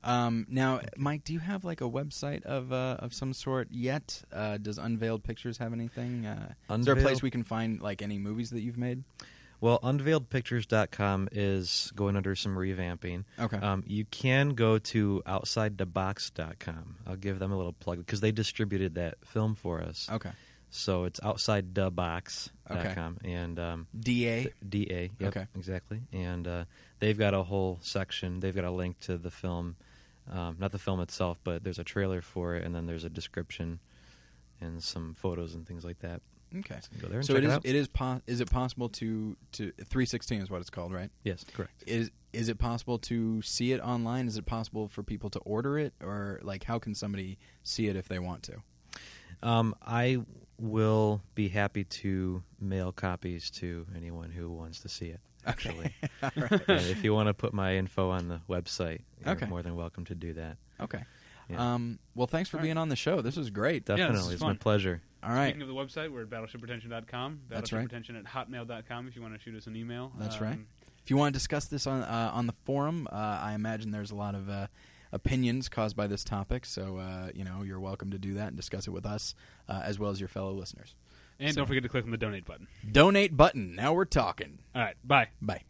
um, now, Mike, do you have like a website of uh, of some sort yet? Uh, does Unveiled Pictures have anything? Uh, is there a place we can find like any movies that you've made? Well, unveiledpictures.com is going under some revamping. Okay. Um, you can go to outsidethebox.com. I'll give them a little plug because they distributed that film for us. okay. So it's outsidethebox.com and um, Da. DA. Yep, Okay. exactly. And uh, they've got a whole section. They've got a link to the film, um, not the film itself, but there's a trailer for it, and then there's a description and some photos and things like that. Okay. So go there and So it is. It is. Po- is it possible to to three sixteen is what it's called, right? yes, correct. Is is it possible to see it online? Is it possible for people to order it, or like how can somebody see it if they want to? Um, I will be happy to mail copies to anyone who wants to see it. Actually, All right. And if you want to put my info on the website, you're Okay. more than welcome to do that. Okay. Yeah. Um, well, thanks for All right. being on the show. This was great. Definitely, this is it's my pleasure. All right. Speaking of the website, we're at battleshippretension.com. That's right. Battleshippretension at hotmail.com if you want to shoot us an email. That's Um, right. If you want to discuss this on uh, on the forum, uh, I imagine there's a lot of uh, opinions caused by this topic. So, uh, you know, you're welcome to do that and discuss it with us uh, as well as your fellow listeners. And so, don't forget to click on the donate button. Donate button. Now we're talking. All right. Bye. Bye.